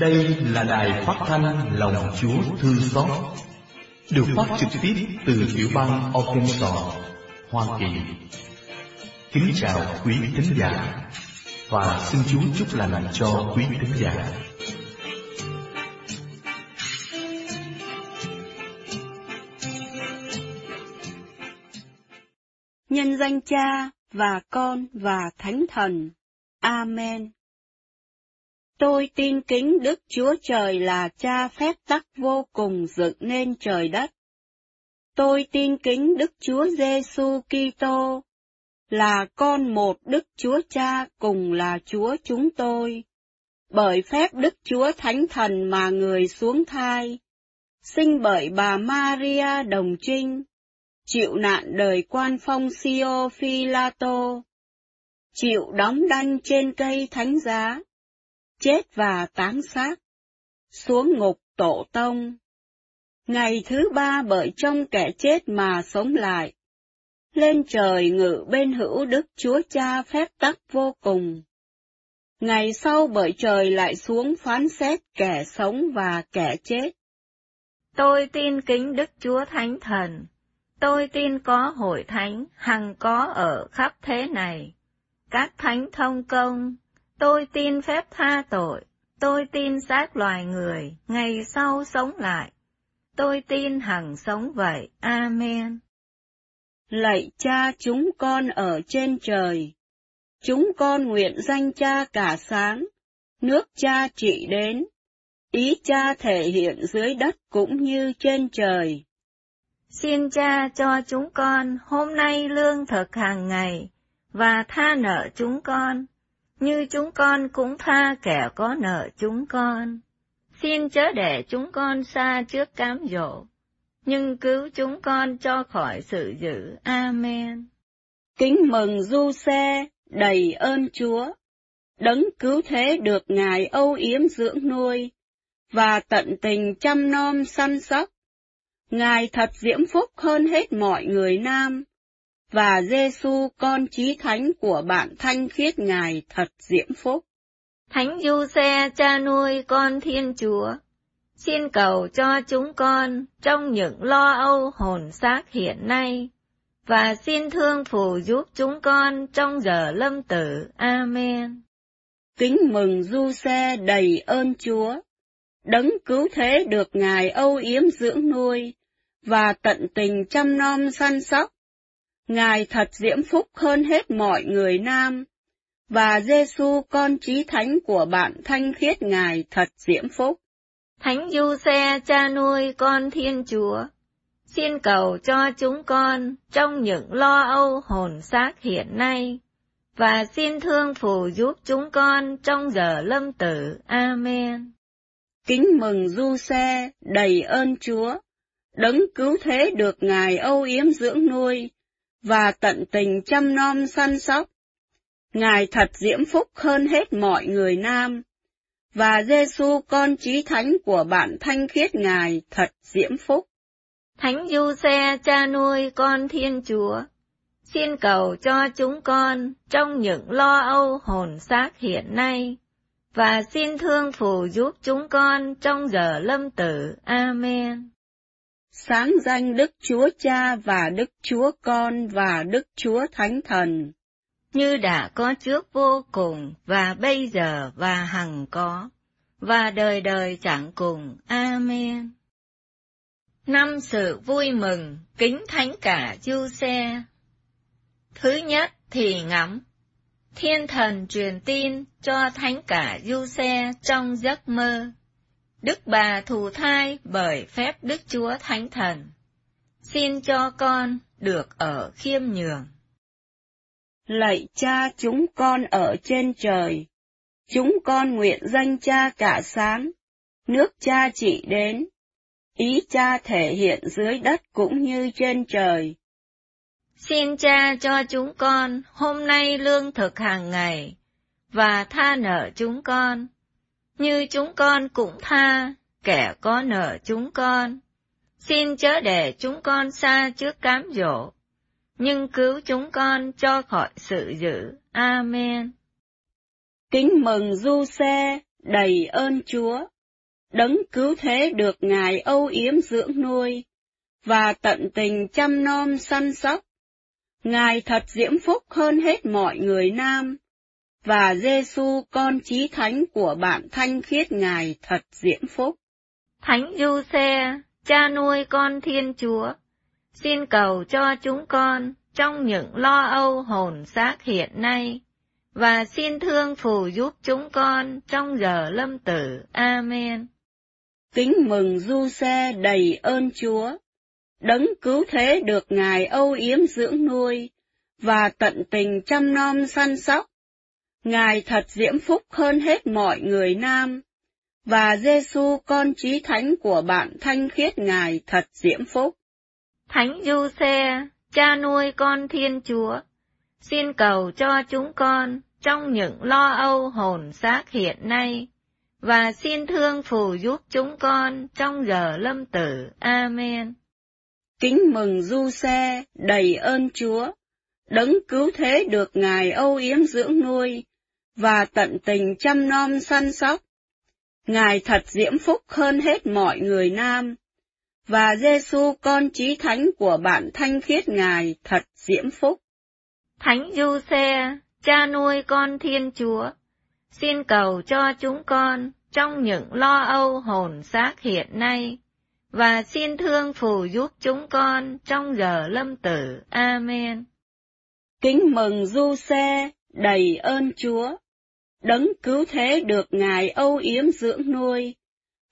Đây là đài phát thanh Lòng Chúa Thương Xót, được phát trực tiếp từ tiểu bang Arkansas, Hoa Kỳ. Kính chào quý thính giả và xin Chúa chúc lành cho quý thính giả. Nhân danh Cha và Con và Thánh Thần. Amen. Tôi tin kính Đức Chúa Trời là cha phép tắc vô cùng dựng nên trời đất. Tôi tin kính Đức Chúa Giêsu Kitô là con một Đức Chúa Cha cùng là Chúa chúng tôi. Bởi phép Đức Chúa Thánh Thần mà người xuống thai, sinh bởi bà Maria Đồng Trinh, chịu nạn đời quan phong Sio Philato, chịu đóng đanh trên cây thánh giá, chết và táng xác, xuống ngục tổ tông. Ngày thứ ba bởi trong kẻ chết mà sống lại, lên trời ngự bên hữu Đức Chúa Cha phép tắc vô cùng. Ngày sau bởi trời lại xuống phán xét kẻ sống và kẻ chết. Tôi tin kính Đức Chúa Thánh Thần, tôi tin có hội thánh hằng có ở khắp thế này. Các thánh thông công, tôi tin phép tha tội, tôi tin xác loài người, ngày sau sống lại. Tôi tin hằng sống vậy. Amen. Lạy cha chúng con ở trên trời, chúng con nguyện danh cha cả sáng, nước cha trị đến, ý cha thể hiện dưới đất cũng như trên trời. Xin cha cho chúng con hôm nay lương thực hàng ngày, và tha nợ chúng con, như chúng con cũng tha kẻ có nợ chúng con. Xin chớ để chúng con xa trước cám dỗ, nhưng cứu chúng con cho khỏi sự dữ. Amen. Kính mừng du xe, đầy ơn Chúa, đấng cứu thế được Ngài âu yếm dưỡng nuôi, và tận tình chăm nom săn sóc. Ngài thật diễm phúc hơn hết mọi người nam, và Giêsu con chí thánh của bạn thanh khiết Ngài thật diễm phúc. Thánh Du Xe cha nuôi con Thiên Chúa, xin cầu cho chúng con trong những lo âu hồn xác hiện nay, và xin thương phù giúp chúng con trong giờ lâm tử. Amen. Kính mừng Du Xe đầy ơn Chúa, đấng cứu thế được Ngài âu yếm dưỡng nuôi, và tận tình chăm nom săn sóc, Ngài thật diễm phúc hơn hết mọi người nam, và Giêsu con trí thánh của bạn thanh khiết Ngài thật diễm phúc. Thánh Du Xe cha nuôi con Thiên Chúa, xin cầu cho chúng con trong những lo âu hồn xác hiện nay, và xin thương phù giúp chúng con trong giờ lâm tử. Amen. Kính mừng Du Xe, đầy ơn Chúa, đấng cứu thế được Ngài âu yếm dưỡng nuôi, và tận tình chăm nom săn sóc. Ngài thật diễm phúc hơn hết mọi người nam, và Giêsu con trí thánh của bạn thanh khiết Ngài thật diễm phúc. Thánh Du Xe cha nuôi con Thiên Chúa, xin cầu cho chúng con trong những lo âu hồn xác hiện nay, và xin thương phù giúp chúng con trong giờ lâm tử. Amen sáng danh Đức Chúa Cha và Đức Chúa Con và Đức Chúa Thánh Thần, như đã có trước vô cùng và bây giờ và hằng có, và đời đời chẳng cùng. Amen. Năm sự vui mừng, kính thánh cả du xe. Thứ nhất thì ngắm. Thiên thần truyền tin cho thánh cả du xe trong giấc mơ. Đức bà thù thai bởi phép Đức Chúa Thánh Thần. Xin cho con được ở khiêm nhường. Lạy cha chúng con ở trên trời, chúng con nguyện danh cha cả sáng, nước cha trị đến, ý cha thể hiện dưới đất cũng như trên trời. Xin cha cho chúng con hôm nay lương thực hàng ngày, và tha nợ chúng con, như chúng con cũng tha, kẻ có nợ chúng con. Xin chớ để chúng con xa trước cám dỗ, nhưng cứu chúng con cho khỏi sự dữ. Amen. Kính mừng Du Xe, đầy ơn Chúa, đấng cứu thế được Ngài âu yếm dưỡng nuôi, và tận tình chăm nom săn sóc. Ngài thật diễm phúc hơn hết mọi người nam, và Giêsu con chí thánh của bạn thanh khiết Ngài thật diễm phúc. Thánh Du Xe, cha nuôi con Thiên Chúa, xin cầu cho chúng con trong những lo âu hồn xác hiện nay, và xin thương phù giúp chúng con trong giờ lâm tử. Amen. Kính mừng Du Xe đầy ơn Chúa, đấng cứu thế được Ngài âu yếm dưỡng nuôi, và tận tình chăm nom săn sóc. Ngài thật diễm phúc hơn hết mọi người nam, và Giêsu con chí thánh của bạn thanh khiết Ngài thật diễm phúc. Thánh Du Xe, cha nuôi con Thiên Chúa, xin cầu cho chúng con trong những lo âu hồn xác hiện nay, và xin thương phù giúp chúng con trong giờ lâm tử. Amen. Kính mừng Du Xe, đầy ơn Chúa, đấng cứu thế được Ngài âu yếm dưỡng nuôi, và tận tình chăm nom săn sóc. Ngài thật diễm phúc hơn hết mọi người nam, và Giêsu con chí thánh của bạn thanh khiết Ngài thật diễm phúc. Thánh Du Xe, cha nuôi con Thiên Chúa, xin cầu cho chúng con trong những lo âu hồn xác hiện nay, và xin thương phù giúp chúng con trong giờ lâm tử. Amen. Kính mừng Du Xe, đầy ơn Chúa, đấng cứu thế được Ngài âu yếm dưỡng nuôi,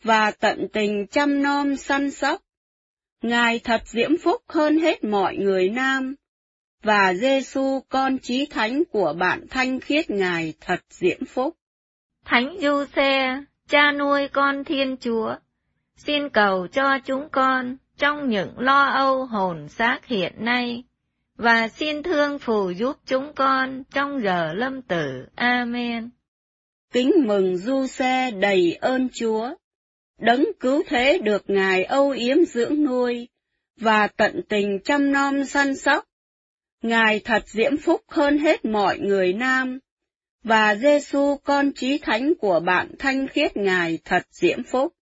và tận tình chăm nom săn sóc. Ngài thật diễm phúc hơn hết mọi người nam, và Giêsu con chí thánh của bạn thanh khiết Ngài thật diễm phúc. Thánh Du Xe, cha nuôi con Thiên Chúa, xin cầu cho chúng con trong những lo âu hồn xác hiện nay, và xin thương phù giúp chúng con trong giờ lâm tử. Amen. Kính mừng Du Xe đầy ơn Chúa, đấng cứu thế được Ngài âu yếm dưỡng nuôi, và tận tình chăm nom săn sóc. Ngài thật diễm phúc hơn hết mọi người nam, và Giêsu con trí thánh của bạn thanh khiết Ngài thật diễm phúc.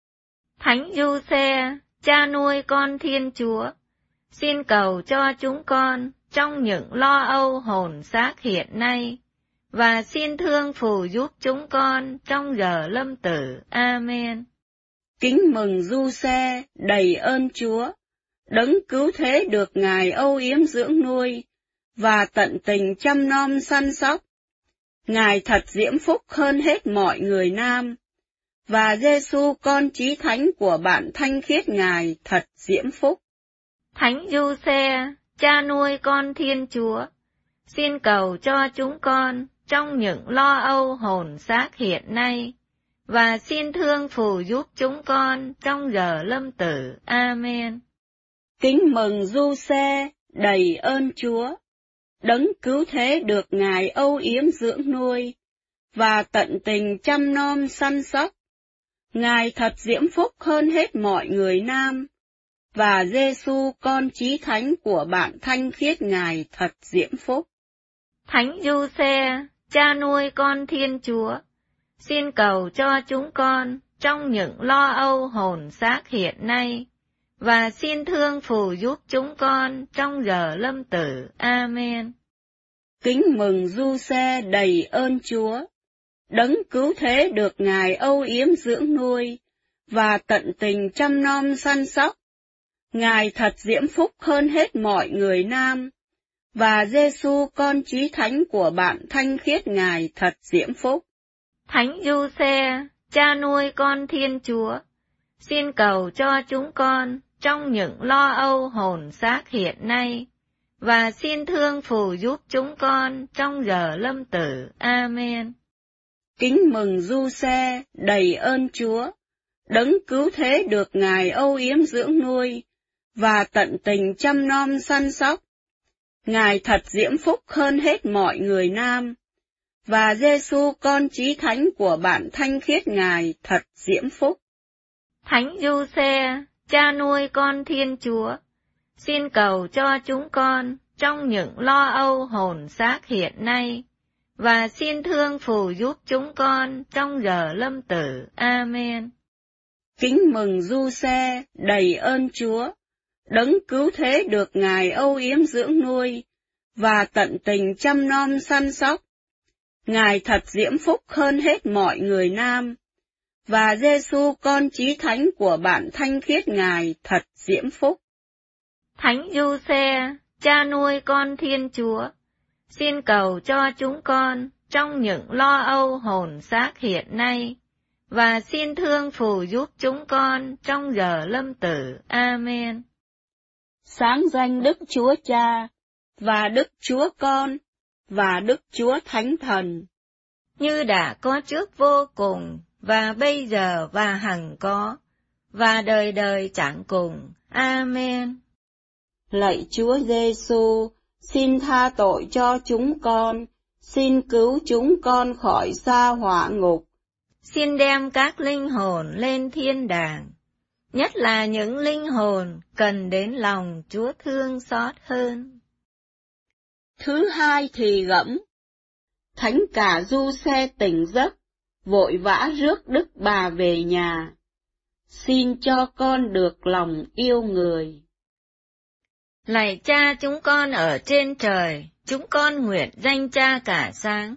Thánh Du Xe, cha nuôi con Thiên Chúa, xin cầu cho chúng con trong những lo âu hồn xác hiện nay, và xin thương phù giúp chúng con trong giờ lâm tử. Amen. Kính mừng Du Xe, đầy ơn Chúa, đấng cứu thế được Ngài âu yếm dưỡng nuôi, và tận tình chăm nom săn sóc. Ngài thật diễm phúc hơn hết mọi người nam, và Giêsu con chí thánh của bạn thanh khiết Ngài thật diễm phúc. Thánh Du Xe, cha nuôi con Thiên Chúa, xin cầu cho chúng con trong những lo âu hồn xác hiện nay, và xin thương phù giúp chúng con trong giờ lâm tử. Amen. Kính mừng Du Xe, đầy ơn Chúa, đấng cứu thế được Ngài âu yếm dưỡng nuôi, và tận tình chăm nom săn sóc. Ngài thật diễm phúc hơn hết mọi người nam, và Giêsu con chí thánh của bạn thanh khiết Ngài thật diễm phúc. Thánh Du Xe, cha nuôi con Thiên Chúa, xin cầu cho chúng con trong những lo âu hồn xác hiện nay, và xin thương phù giúp chúng con trong giờ lâm tử. Amen. Kính mừng Du Xe đầy ơn Chúa, đấng cứu thế được Ngài âu yếm dưỡng nuôi, và tận tình chăm nom săn sóc. Ngài thật diễm phúc hơn hết mọi người nam, và Giêsu con chí thánh của bạn thanh khiết Ngài thật diễm phúc. Thánh Du Xe, cha nuôi con Thiên Chúa, xin cầu cho chúng con trong những lo âu hồn xác hiện nay, và xin thương phù giúp chúng con trong giờ lâm tử. Amen. Kính mừng Du Xe, đầy ơn Chúa, đấng cứu thế được Ngài âu yếm dưỡng nuôi, và tận tình chăm nom săn sóc. Ngài thật diễm phúc hơn hết mọi người nam, và Giêsu con chí thánh của bạn thanh khiết Ngài thật diễm phúc. Thánh Du Xe, cha nuôi con Thiên Chúa, xin cầu cho chúng con trong những lo âu hồn xác hiện nay, và xin thương phù giúp chúng con trong giờ lâm tử. Amen. Kính mừng du xe, đầy ơn Chúa, đấng cứu thế được Ngài âu yếm dưỡng nuôi, và tận tình chăm nom săn sóc. Ngài thật diễm phúc hơn hết mọi người nam, và Giêsu con chí thánh của bạn thanh khiết Ngài thật diễm phúc. Thánh Du Xe, cha nuôi con Thiên Chúa, xin cầu cho chúng con trong những lo âu hồn xác hiện nay, và xin thương phù giúp chúng con trong giờ lâm tử. Amen. Sáng danh Đức Chúa Cha, và Đức Chúa Con, và Đức Chúa Thánh Thần. Như đã có trước vô cùng, và bây giờ và hằng có, và đời đời chẳng cùng. Amen. Lạy Chúa Giêsu, xin tha tội cho chúng con, xin cứu chúng con khỏi xa hỏa ngục. Xin đem các linh hồn lên thiên đàng, nhất là những linh hồn cần đến lòng Chúa thương xót hơn. Thứ hai thì gẫm. Thánh cả du xe tỉnh giấc, vội vã rước đức bà về nhà. Xin cho con được lòng yêu người. Lạy cha chúng con ở trên trời, chúng con nguyện danh cha cả sáng.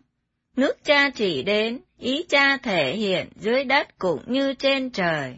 Nước cha chỉ đến, ý cha thể hiện dưới đất cũng như trên trời.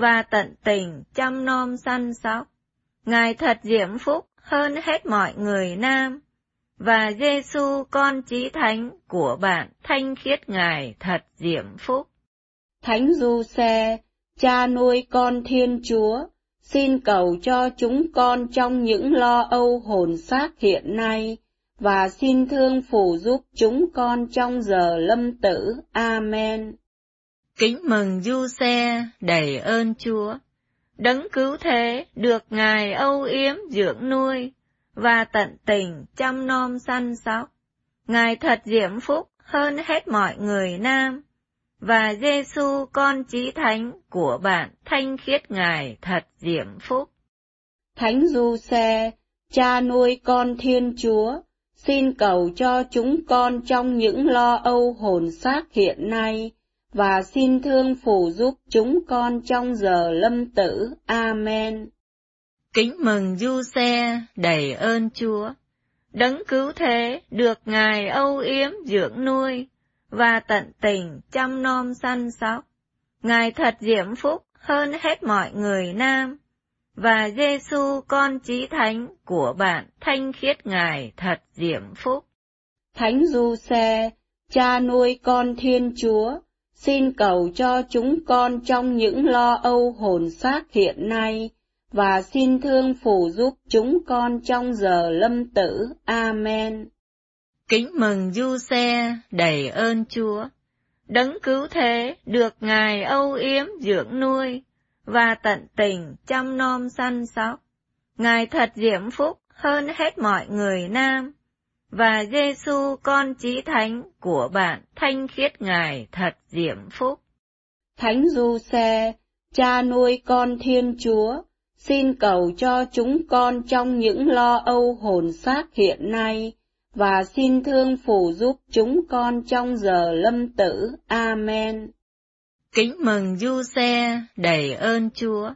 và tận tình chăm nom săn sóc. Ngài thật diễm phúc hơn hết mọi người nam, và Giêsu con chí thánh của bạn thanh khiết Ngài thật diễm phúc. Thánh Du Xe, cha nuôi con Thiên Chúa, xin cầu cho chúng con trong những lo âu hồn xác hiện nay, và xin thương phù giúp chúng con trong giờ lâm tử. Amen. Kính mừng Du Xe, đầy ơn Chúa. Đấng cứu thế, được Ngài âu yếm dưỡng nuôi, và tận tình chăm nom săn sóc. Ngài thật diễm phúc hơn hết mọi người nam, và Giêsu con chí thánh của bạn thanh khiết Ngài thật diễm phúc. Thánh Du Xe, cha nuôi con Thiên Chúa, xin cầu cho chúng con trong những lo âu hồn xác hiện nay, và xin thương phù giúp chúng con trong giờ lâm tử. Amen. Kính mừng Du Xe, đầy ơn Chúa. Đấng cứu thế, được Ngài âu yếm dưỡng nuôi, và tận tình chăm nom săn sóc. Ngài thật diễm phúc hơn hết mọi người nam, và Giêsu con chí thánh của bạn thanh khiết Ngài thật diễm phúc. Thánh Du Xe, cha nuôi con Thiên Chúa, xin cầu cho chúng con trong những lo âu hồn xác hiện nay, và xin thương phù giúp chúng con trong giờ lâm tử. Amen. Kính mừng Du Xe, đầy ơn Chúa. Đấng cứu thế, được Ngài âu yếm dưỡng nuôi, và tận tình chăm nom săn sóc. Ngài thật diễm phúc hơn hết mọi người nam, và Giêsu con chí thánh của bạn thanh khiết Ngài thật diễm phúc. Thánh Du Xe, cha nuôi con Thiên Chúa, xin cầu cho chúng con trong những lo âu hồn xác hiện nay, và xin thương phù giúp chúng con trong giờ lâm tử. Amen. Kính mừng Du Xe, đầy ơn Chúa.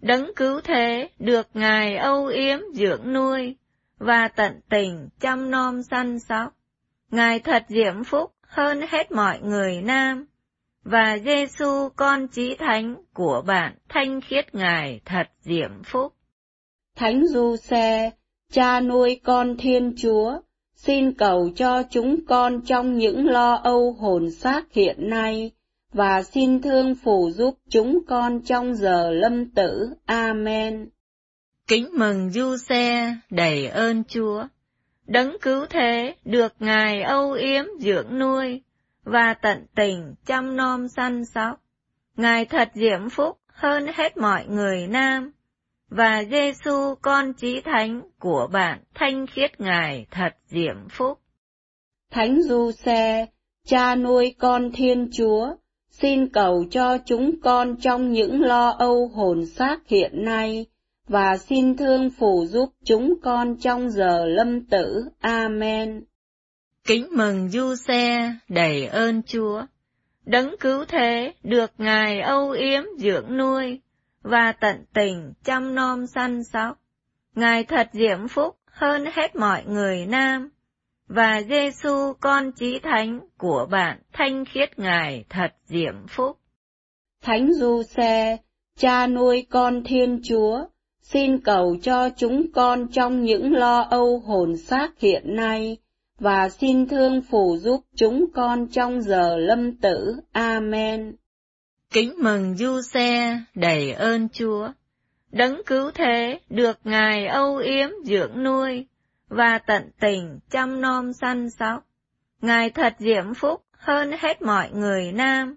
Đấng cứu thế, được Ngài âu yếm dưỡng nuôi, và tận tình chăm nom săn sóc. Ngài thật diễm phúc hơn hết mọi người nam, và Giêsu con chí thánh của bạn thanh khiết Ngài thật diễm phúc. Thánh Du Xe, cha nuôi con Thiên Chúa, xin cầu cho chúng con trong những lo âu hồn xác hiện nay, và xin thương phù giúp chúng con trong giờ lâm tử. Amen. Kính mừng Du Xe, đầy ơn Chúa. Đấng cứu thế, được Ngài âu yếm dưỡng nuôi, và tận tình chăm nom săn sóc. Ngài thật diễm phúc hơn hết mọi người nam, và Giêsu con chí thánh của bạn thanh khiết Ngài thật diễm phúc. Thánh Du Xe, cha nuôi con Thiên Chúa, xin cầu cho chúng con trong những lo âu hồn xác hiện nay, và xin thương phù giúp chúng con trong giờ lâm tử. Amen. Kính mừng Du Xe, đầy ơn Chúa. Đấng cứu thế được Ngài âu yếm dưỡng nuôi, và tận tình chăm nom săn sóc. Ngài thật diễm phúc hơn hết mọi người nam, và Giêsu con chí thánh của bạn thanh khiết Ngài thật diễm phúc. Thánh Du Xe, cha nuôi con Thiên Chúa, xin cầu cho chúng con trong những lo âu hồn xác hiện nay, và xin thương phù giúp chúng con trong giờ lâm tử. Amen. Kính mừng Du Xe, đầy ơn Chúa. Đấng cứu thế được Ngài âu yếm dưỡng nuôi, và tận tình chăm nom săn sóc. Ngài thật diễm phúc hơn hết mọi người nam,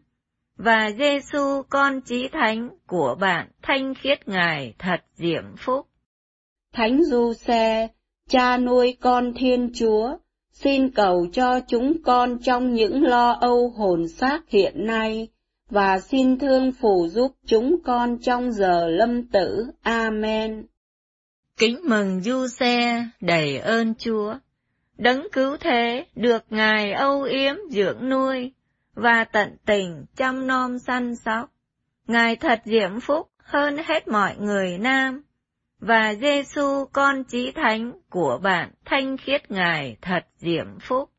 và Giêsu con chí thánh của bạn thanh khiết Ngài thật diễm phúc. Thánh Du Xe, cha nuôi con Thiên Chúa, xin cầu cho chúng con trong những lo âu hồn xác hiện nay, và xin thương phù giúp chúng con trong giờ lâm tử. Amen. Kính mừng Du Xe, đầy ơn Chúa. Đấng cứu thế được Ngài âu yếm dưỡng nuôi, và tận tình chăm nom săn sóc. Ngài thật diễm phúc hơn hết mọi người nam, và Giêsu con chí thánh của bạn thanh khiết Ngài thật diễm phúc.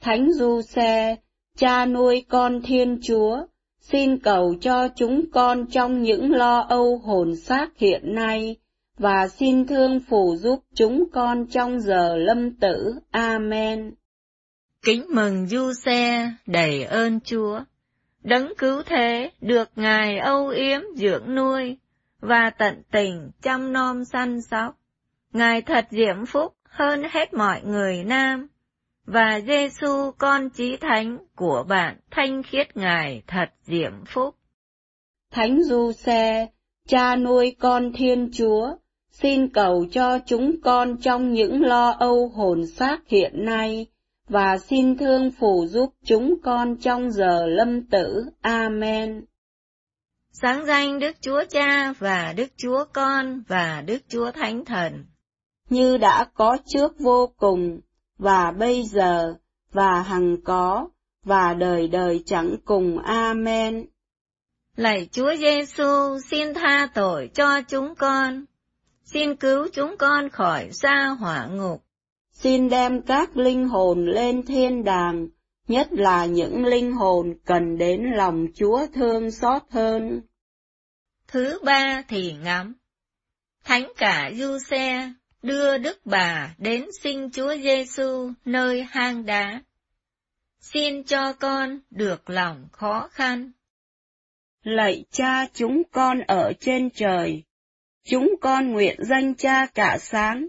Thánh Du Xe, cha nuôi con Thiên Chúa, xin cầu cho chúng con trong những lo âu hồn xác hiện nay, và xin thương phù giúp chúng con trong giờ lâm tử. Amen. Kính mừng Du Xe, đầy ơn Chúa. Đấng cứu thế được Ngài âu yếm dưỡng nuôi, và tận tình chăm nom săn sóc. Ngài thật diễm phúc hơn hết mọi người nam, và Giêsu con chí thánh của bạn thanh khiết Ngài thật diễm phúc. Thánh Du Xe, cha nuôi con Thiên Chúa, xin cầu cho chúng con trong những lo âu hồn xác hiện nay, và xin thương phù giúp chúng con trong giờ lâm tử. Amen. Sáng danh Đức Chúa Cha và Đức Chúa Con và Đức Chúa Thánh Thần. Như đã có trước vô cùng, và bây giờ, và hằng có, và đời đời chẳng cùng. Amen. Lạy Chúa Giêsu, xin tha tội cho chúng con. Xin cứu chúng con khỏi xa hỏa ngục. Xin đem các linh hồn lên thiên đàng, nhất là những linh hồn cần đến lòng Chúa thương xót hơn. Thứ ba thì ngắm. Thánh cả Du Xe đưa Đức Bà đến sinh Chúa Giêsu nơi hang đá. Xin cho con được lòng khó khăn. Lạy cha chúng con ở trên trời, chúng con nguyện danh cha cả sáng,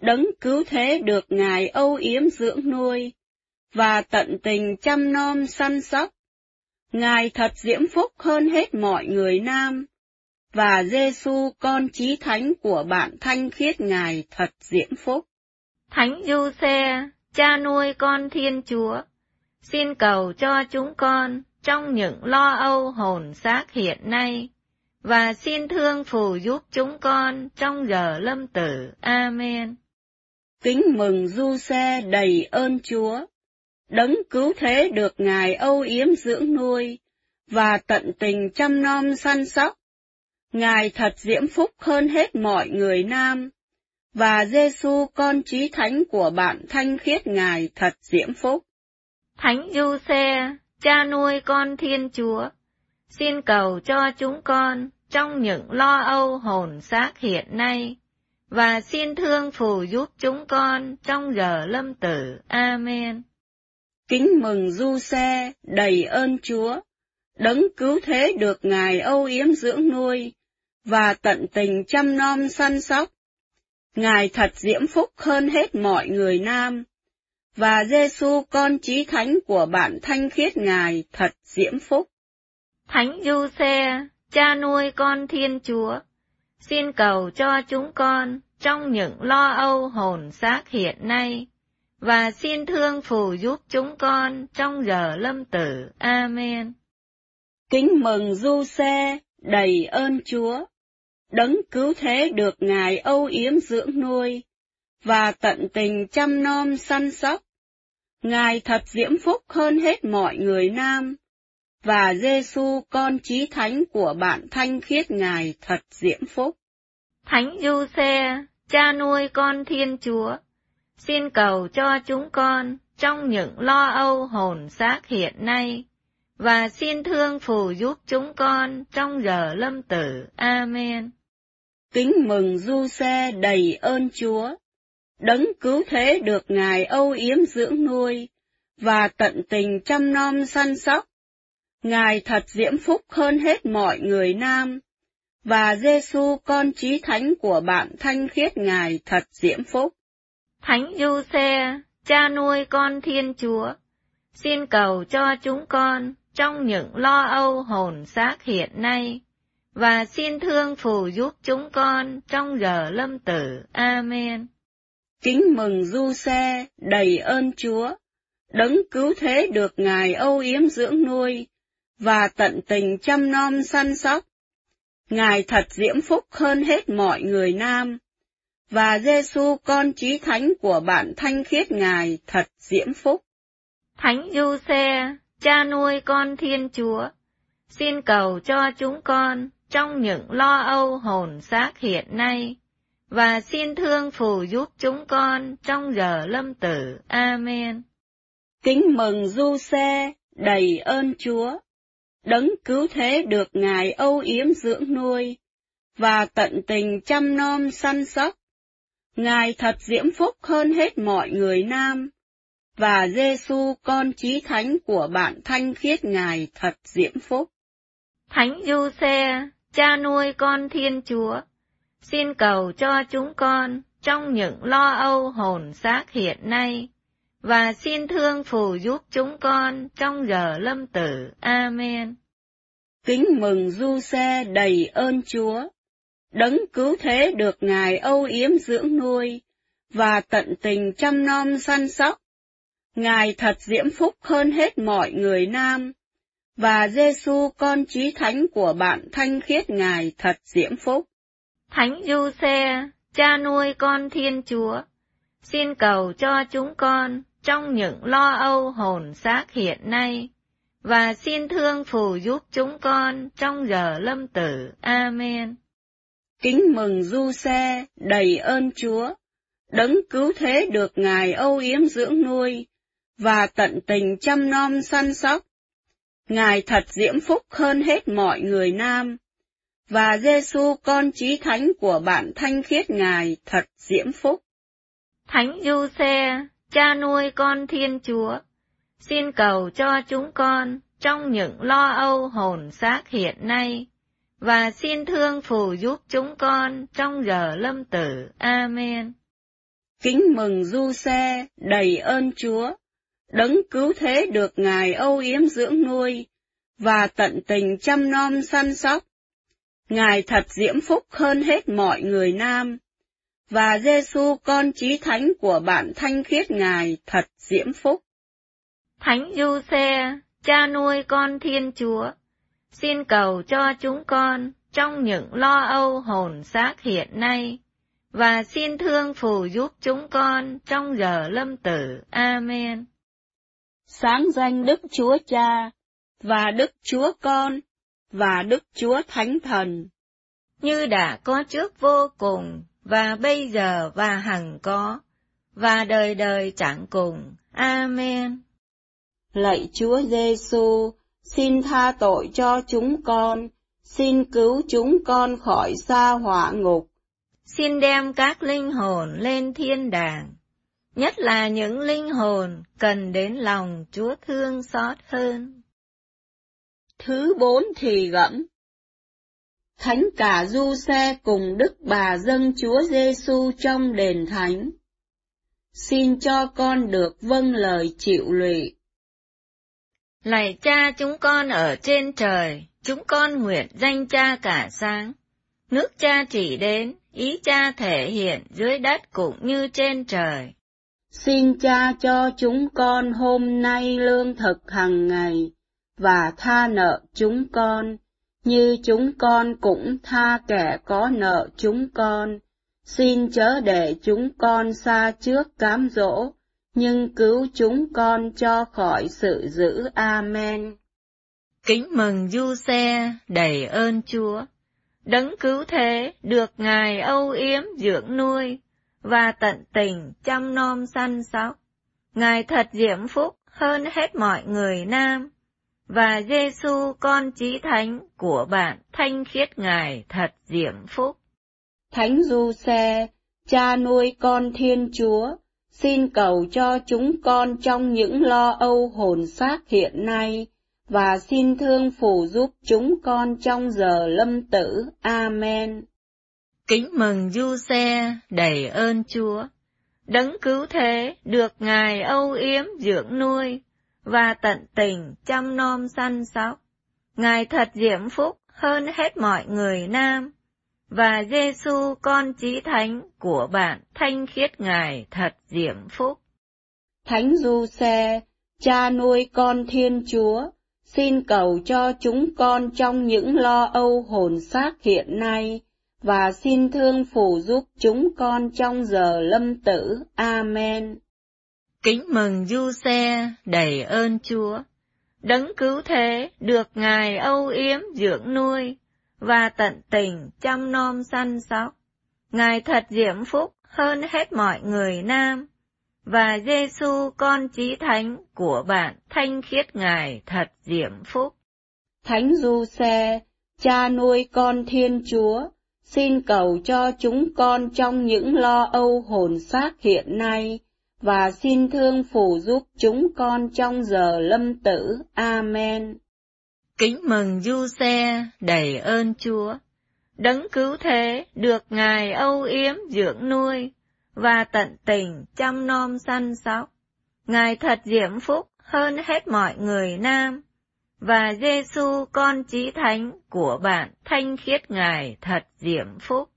đấng cứu thế được Ngài âu yếm dưỡng nuôi, và tận tình chăm nom săn sóc. Ngài thật diễm phúc hơn hết mọi người nam, và Giêsu con chí thánh của bạn thanh khiết Ngài thật diễm phúc. Thánh Du Xe, cha nuôi con Thiên Chúa, xin cầu cho chúng con trong những lo âu hồn xác hiện nay, và xin thương phù giúp chúng con trong giờ lâm tử. Amen. Kính mừng Du Xe đầy ơn Chúa, đấng cứu thế được Ngài âu yếm dưỡng nuôi, và tận tình chăm nom săn sóc. Ngài thật diễm phúc hơn hết mọi người nam, và Giêsu con trí thánh của bạn thanh khiết Ngài thật diễm phúc. Thánh Du Xe, cha nuôi con Thiên Chúa, xin cầu cho chúng con trong những lo âu hồn xác hiện nay, và xin thương phù giúp chúng con trong giờ lâm tử. Amen. Kính mừng Du Xe, đầy ơn Chúa, đấng cứu thế được Ngài âu yếm dưỡng nuôi, và tận tình chăm nom săn sóc. Ngài thật diễm phúc hơn hết mọi người nam, và Giêsu con chí thánh của bạn thanh khiết Ngài thật diễm phúc. Thánh Du Xe, cha nuôi con Thiên Chúa, xin cầu cho chúng con trong những lo âu hồn xác hiện nay, và xin thương phù giúp chúng con trong giờ lâm tử. Amen. Kính mừng Du Xe, đầy ơn Chúa, đấng cứu thế được Ngài âu yếm dưỡng nuôi, và tận tình chăm nom săn sóc. Ngài thật diễm phúc hơn hết mọi người nam, và Giêsu con chí thánh của bạn thanh khiết Ngài thật diễm phúc. Thánh Du Xe, cha nuôi con Thiên Chúa, xin cầu cho chúng con trong những lo âu hồn xác hiện nay, và xin thương phù giúp chúng con trong giờ lâm tử. Amen. Kính mừng Du Xe đầy ơn Chúa, đấng cứu thế được Ngài âu yếm dưỡng nuôi, và tận tình chăm nom săn sóc. Ngài thật diễm phúc hơn hết mọi người nam, và Giêsu con chí thánh của bạn thanh khiết Ngài thật diễm phúc. Thánh Du Xe, cha nuôi con Thiên Chúa, xin cầu cho chúng con trong những lo âu hồn xác hiện nay, và xin thương phù giúp chúng con trong giờ lâm tử. Amen. Kính mừng Du Xe, đầy ơn Chúa, đấng cứu thế được Ngài âu yếm dưỡng nuôi, và tận tình chăm nom săn sóc. Ngài thật diễm phúc hơn hết mọi người nam, và Giêsu con chí thánh của bạn thanh khiết Ngài thật diễm phúc. Thánh Du Xe, cha nuôi con Thiên Chúa, xin cầu cho chúng con trong những lo âu hồn xác hiện nay, và xin thương phù giúp chúng con trong giờ lâm tử. Amen. Kính mừng Du Xe, đầy ơn Chúa, đấng cứu thế được Ngài âu yếm dưỡng nuôi, và tận tình chăm nom săn sóc. Ngài thật diễm phúc hơn hết mọi người nam, và Giêsu con chí thánh của bạn thanh khiết Ngài thật diễm phúc. Thánh Du Xe, cha nuôi con Thiên Chúa, xin cầu cho chúng con trong những lo âu hồn xác hiện nay, và xin thương phù giúp chúng con trong giờ lâm tử. Amen. Kính mừng Du Xe đầy ơn Chúa, đấng cứu thế được Ngài âu yếm dưỡng nuôi, và tận tình chăm nom săn sóc. Ngài thật diễm phúc hơn hết mọi người nam, và Giêsu con chí thánh của bạn thanh khiết Ngài thật diễm phúc. Thánh Du Xe, cha nuôi con Thiên Chúa, xin cầu cho chúng con trong những lo âu hồn xác hiện nay, và xin thương phù giúp chúng con trong giờ lâm tử. Amen. Kính mừng Du Xe, đầy ơn Chúa, đấng cứu thế được Ngài âu yếm dưỡng nuôi, và tận tình chăm nom săn sóc. Ngài thật diễm phúc hơn hết mọi người nam, và Giêsu con chí thánh của bạn thanh khiết Ngài thật diễm phúc. Thánh Du Xe, cha nuôi con Thiên Chúa, xin cầu cho chúng con trong những lo âu hồn xác hiện nay, và xin thương phù giúp chúng con trong giờ lâm tử. Amen. Kính mừng Du Xe, đầy ơn Chúa, đấng cứu thế được Ngài âu yếm dưỡng nuôi, và tận tình chăm nom săn sóc. Ngài thật diễm phúc hơn hết mọi người nam, và Giêsu con chí thánh của bạn thanh khiết Ngài thật diễm phúc. Thánh Du Xe, cha nuôi con Thiên Chúa, xin cầu cho chúng con trong những lo âu hồn xác hiện nay, và xin thương phù giúp chúng con trong giờ lâm tử. Amen. Sáng danh Đức Chúa Cha, và Đức Chúa Con, và Đức Chúa Thánh Thần. Như đã có trước vô cùng, và bây giờ và hằng có, và đời đời chẳng cùng. Amen. Lạy Chúa Giêsu, xin tha tội cho chúng con, xin cứu chúng con khỏi xa hỏa ngục. Xin đem các linh hồn lên thiên đàng, nhất là những linh hồn cần đến lòng Chúa thương xót hơn. Thứ bốn thì gẫm Thánh cả du xe cùng Đức Bà dâng Chúa Giêsu trong đền thánh. Xin cho con được vâng lời chịu lụy. Lạy cha chúng con ở trên trời, chúng con nguyện danh cha cả sáng. Nước cha chỉ đến, ý cha thể hiện dưới đất cũng như trên trời. Xin cha cho chúng con hôm nay lương thực hàng ngày, và tha nợ chúng con, như chúng con cũng tha kẻ có nợ chúng con. Xin chớ để chúng con xa trước cám dỗ, nhưng cứu chúng con cho khỏi sự dữ. Amen. Kính mừng du xe, đầy ơn Chúa. Đấng cứu thế, được Ngài âu yếm dưỡng nuôi, và tận tình chăm nom săn sóc. Ngài thật diễm phúc hơn hết mọi người nam, và Giêsu con chí thánh của bạn thanh khiết Ngài thật diễm phúc. Thánh Du Xe, cha nuôi con Thiên Chúa, xin cầu cho chúng con trong những lo âu hồn xác hiện nay, và xin thương phù giúp chúng con trong giờ lâm tử. Amen. Kính mừng Du Xe, đầy ơn Chúa. Đấng cứu thế, được Ngài âu yếm dưỡng nuôi, và tận tình chăm nom săn sóc. Ngài thật diễm phúc hơn hết mọi người nam, và Giêsu con chí thánh của bạn thanh khiết Ngài thật diễm phúc. Thánh Du Xe, cha nuôi con Thiên Chúa, xin cầu cho chúng con trong những lo âu hồn xác hiện nay, và xin thương phù giúp chúng con trong giờ lâm tử. Amen. Kính mừng Du Xe, đầy ơn Chúa. Đấng cứu thế, được Ngài âu yếm dưỡng nuôi, và tận tình chăm nom săn sóc. Ngài thật diễm phúc hơn hết mọi người nam, và Giêsu con chí thánh của bạn thanh khiết Ngài thật diễm phúc. Thánh Du Xe, cha nuôi con Thiên Chúa, xin cầu cho chúng con trong những lo âu hồn xác hiện nay, và xin thương phù giúp chúng con trong giờ lâm tử. Amen. Kính mừng Du Xe, đầy ơn Chúa. Đấng cứu thế, được Ngài âu yếm dưỡng nuôi, và tận tình chăm nom săn sóc. Ngài thật diễm phúc hơn hết mọi người nam, và Giêsu con chí thánh của bạn thanh khiết Ngài thật diễm phúc.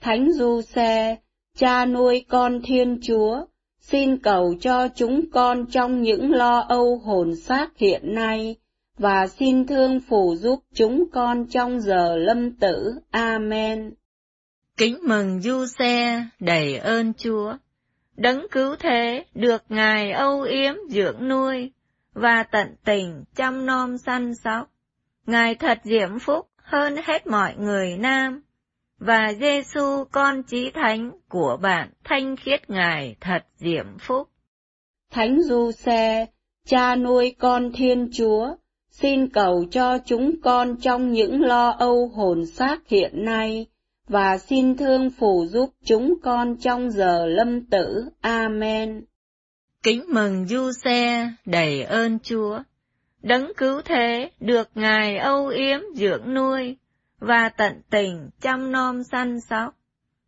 Thánh Du Xe, cha nuôi con Thiên Chúa, xin cầu cho chúng con trong những lo âu hồn xác hiện nay, và xin thương phù giúp chúng con trong giờ lâm tử. Amen. Kính mừng Du Xe, đầy ơn Chúa. Đấng cứu thế, được Ngài âu yếm dưỡng nuôi, và tận tình chăm nom săn sóc. Ngài thật diễm phúc hơn hết mọi người nam, và Giêsu con chí thánh của bạn thanh khiết Ngài thật diễm phúc. Thánh Du Xe, cha nuôi con Thiên Chúa, xin cầu cho chúng con trong những lo âu hồn xác hiện nay, và xin thương phù giúp chúng con trong giờ lâm tử. Amen. Kính mừng Du Xe, đầy ơn Chúa. Đấng cứu thế, được Ngài âu yếm dưỡng nuôi, và tận tình chăm nom săn sóc.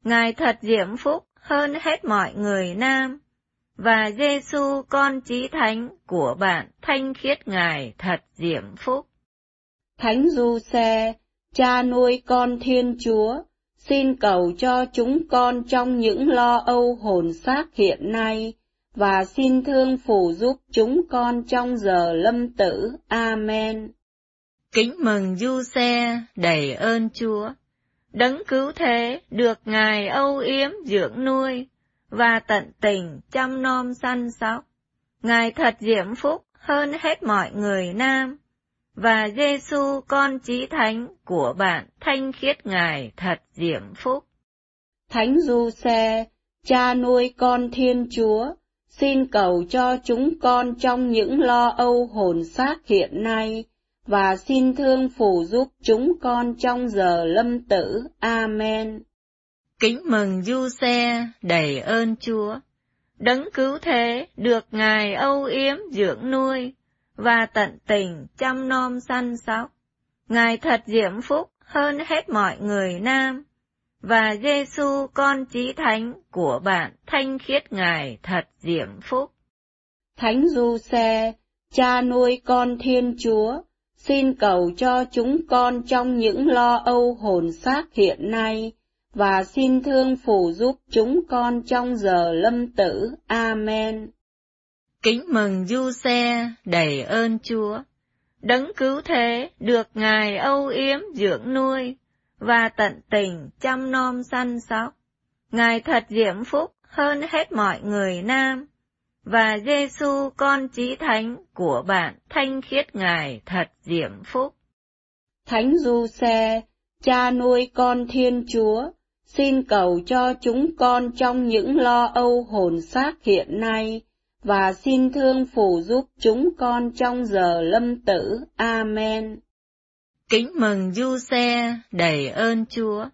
Ngài thật diễm phúc hơn hết mọi người nam, và Giêsu con chí thánh của bạn thanh khiết Ngài thật diễm phúc. Thánh Du Xe, cha nuôi con Thiên Chúa, xin cầu cho chúng con trong những lo âu hồn xác hiện nay, và xin thương phù giúp chúng con trong giờ lâm tử. Amen. Kính mừng Du Xe, đầy ơn Chúa. Đấng cứu thế, được Ngài âu yếm dưỡng nuôi, và tận tình chăm nom săn sóc. Ngài thật diễm phúc hơn hết mọi người nam, và Giêsu con chí thánh của bạn thanh khiết Ngài thật diễm phúc. Thánh Du Xe, cha nuôi con Thiên Chúa, xin cầu cho chúng con trong những lo âu hồn xác hiện nay, và xin thương phù giúp chúng con trong giờ lâm tử. Amen. Kính mừng Du Xe, đầy ơn Chúa. Đấng cứu thế, được Ngài âu yếm dưỡng nuôi, và tận tình chăm nom săn sóc. Ngài thật diễm phúc hơn hết mọi người nam, và Giêsu con chí thánh của bạn thanh khiết Ngài thật diễm phúc. Thánh Du Xe, cha nuôi con Thiên Chúa, xin cầu cho chúng con trong những lo âu hồn xác hiện nay, và xin thương phù giúp chúng con trong giờ lâm tử. Amen. Kính mừng Du Xe, đầy ơn Chúa. Đấng cứu thế, được Ngài âu yếm dưỡng nuôi, và tận tình chăm nom săn sóc. Ngài thật diễm phúc hơn hết mọi người nam, và Giêsu con chí thánh của bạn thanh khiết Ngài thật diễm phúc. Thánh Du Xe, cha nuôi con Thiên Chúa, xin cầu cho chúng con trong những lo âu hồn xác hiện nay, và xin thương phù giúp chúng con trong giờ lâm tử. Amen. Kính mừng Du Xe, đầy ơn Chúa.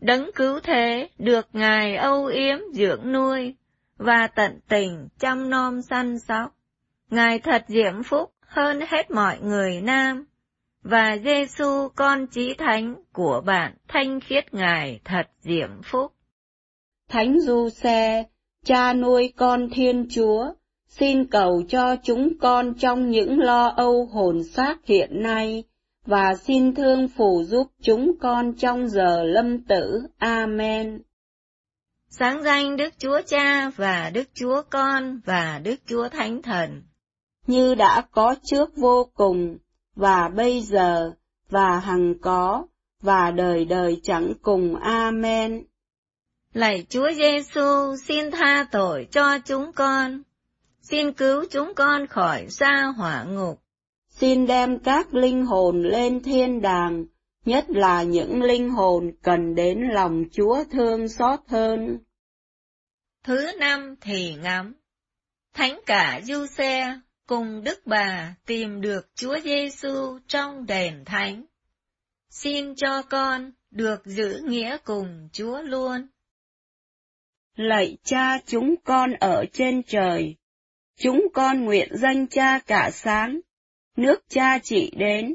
Đấng cứu thế, được Ngài âu yếm dưỡng nuôi, và tận tình chăm nom săn sóc. Ngài thật diễm phúc hơn hết mọi người nam, và Giêsu con chí thánh của bạn thanh khiết Ngài thật diễm phúc. Thánh Du Xe, cha nuôi con Thiên Chúa, xin cầu cho chúng con trong những lo âu hồn xác hiện nay, và xin thương phù giúp chúng con trong giờ lâm tử. Amen. Sáng danh Đức Chúa Cha và Đức Chúa Con và Đức Chúa Thánh Thần. Như đã có trước vô cùng, và bây giờ, và hằng có, và đời đời chẳng cùng. Amen. Lạy Chúa Giêsu, xin tha tội cho chúng con. Xin cứu chúng con khỏi xa hỏa ngục. Xin đem các linh hồn lên thiên đàng, nhất là những linh hồn cần đến lòng Chúa thương xót hơn. Thứ năm thì ngắm. Thánh cả Du Xe cùng Đức Bà tìm được Chúa Giêsu trong đền thánh. Xin cho con được giữ nghĩa cùng Chúa luôn. Lạy cha chúng con ở trên trời, chúng con nguyện danh cha cả sáng, nước cha chỉ đến,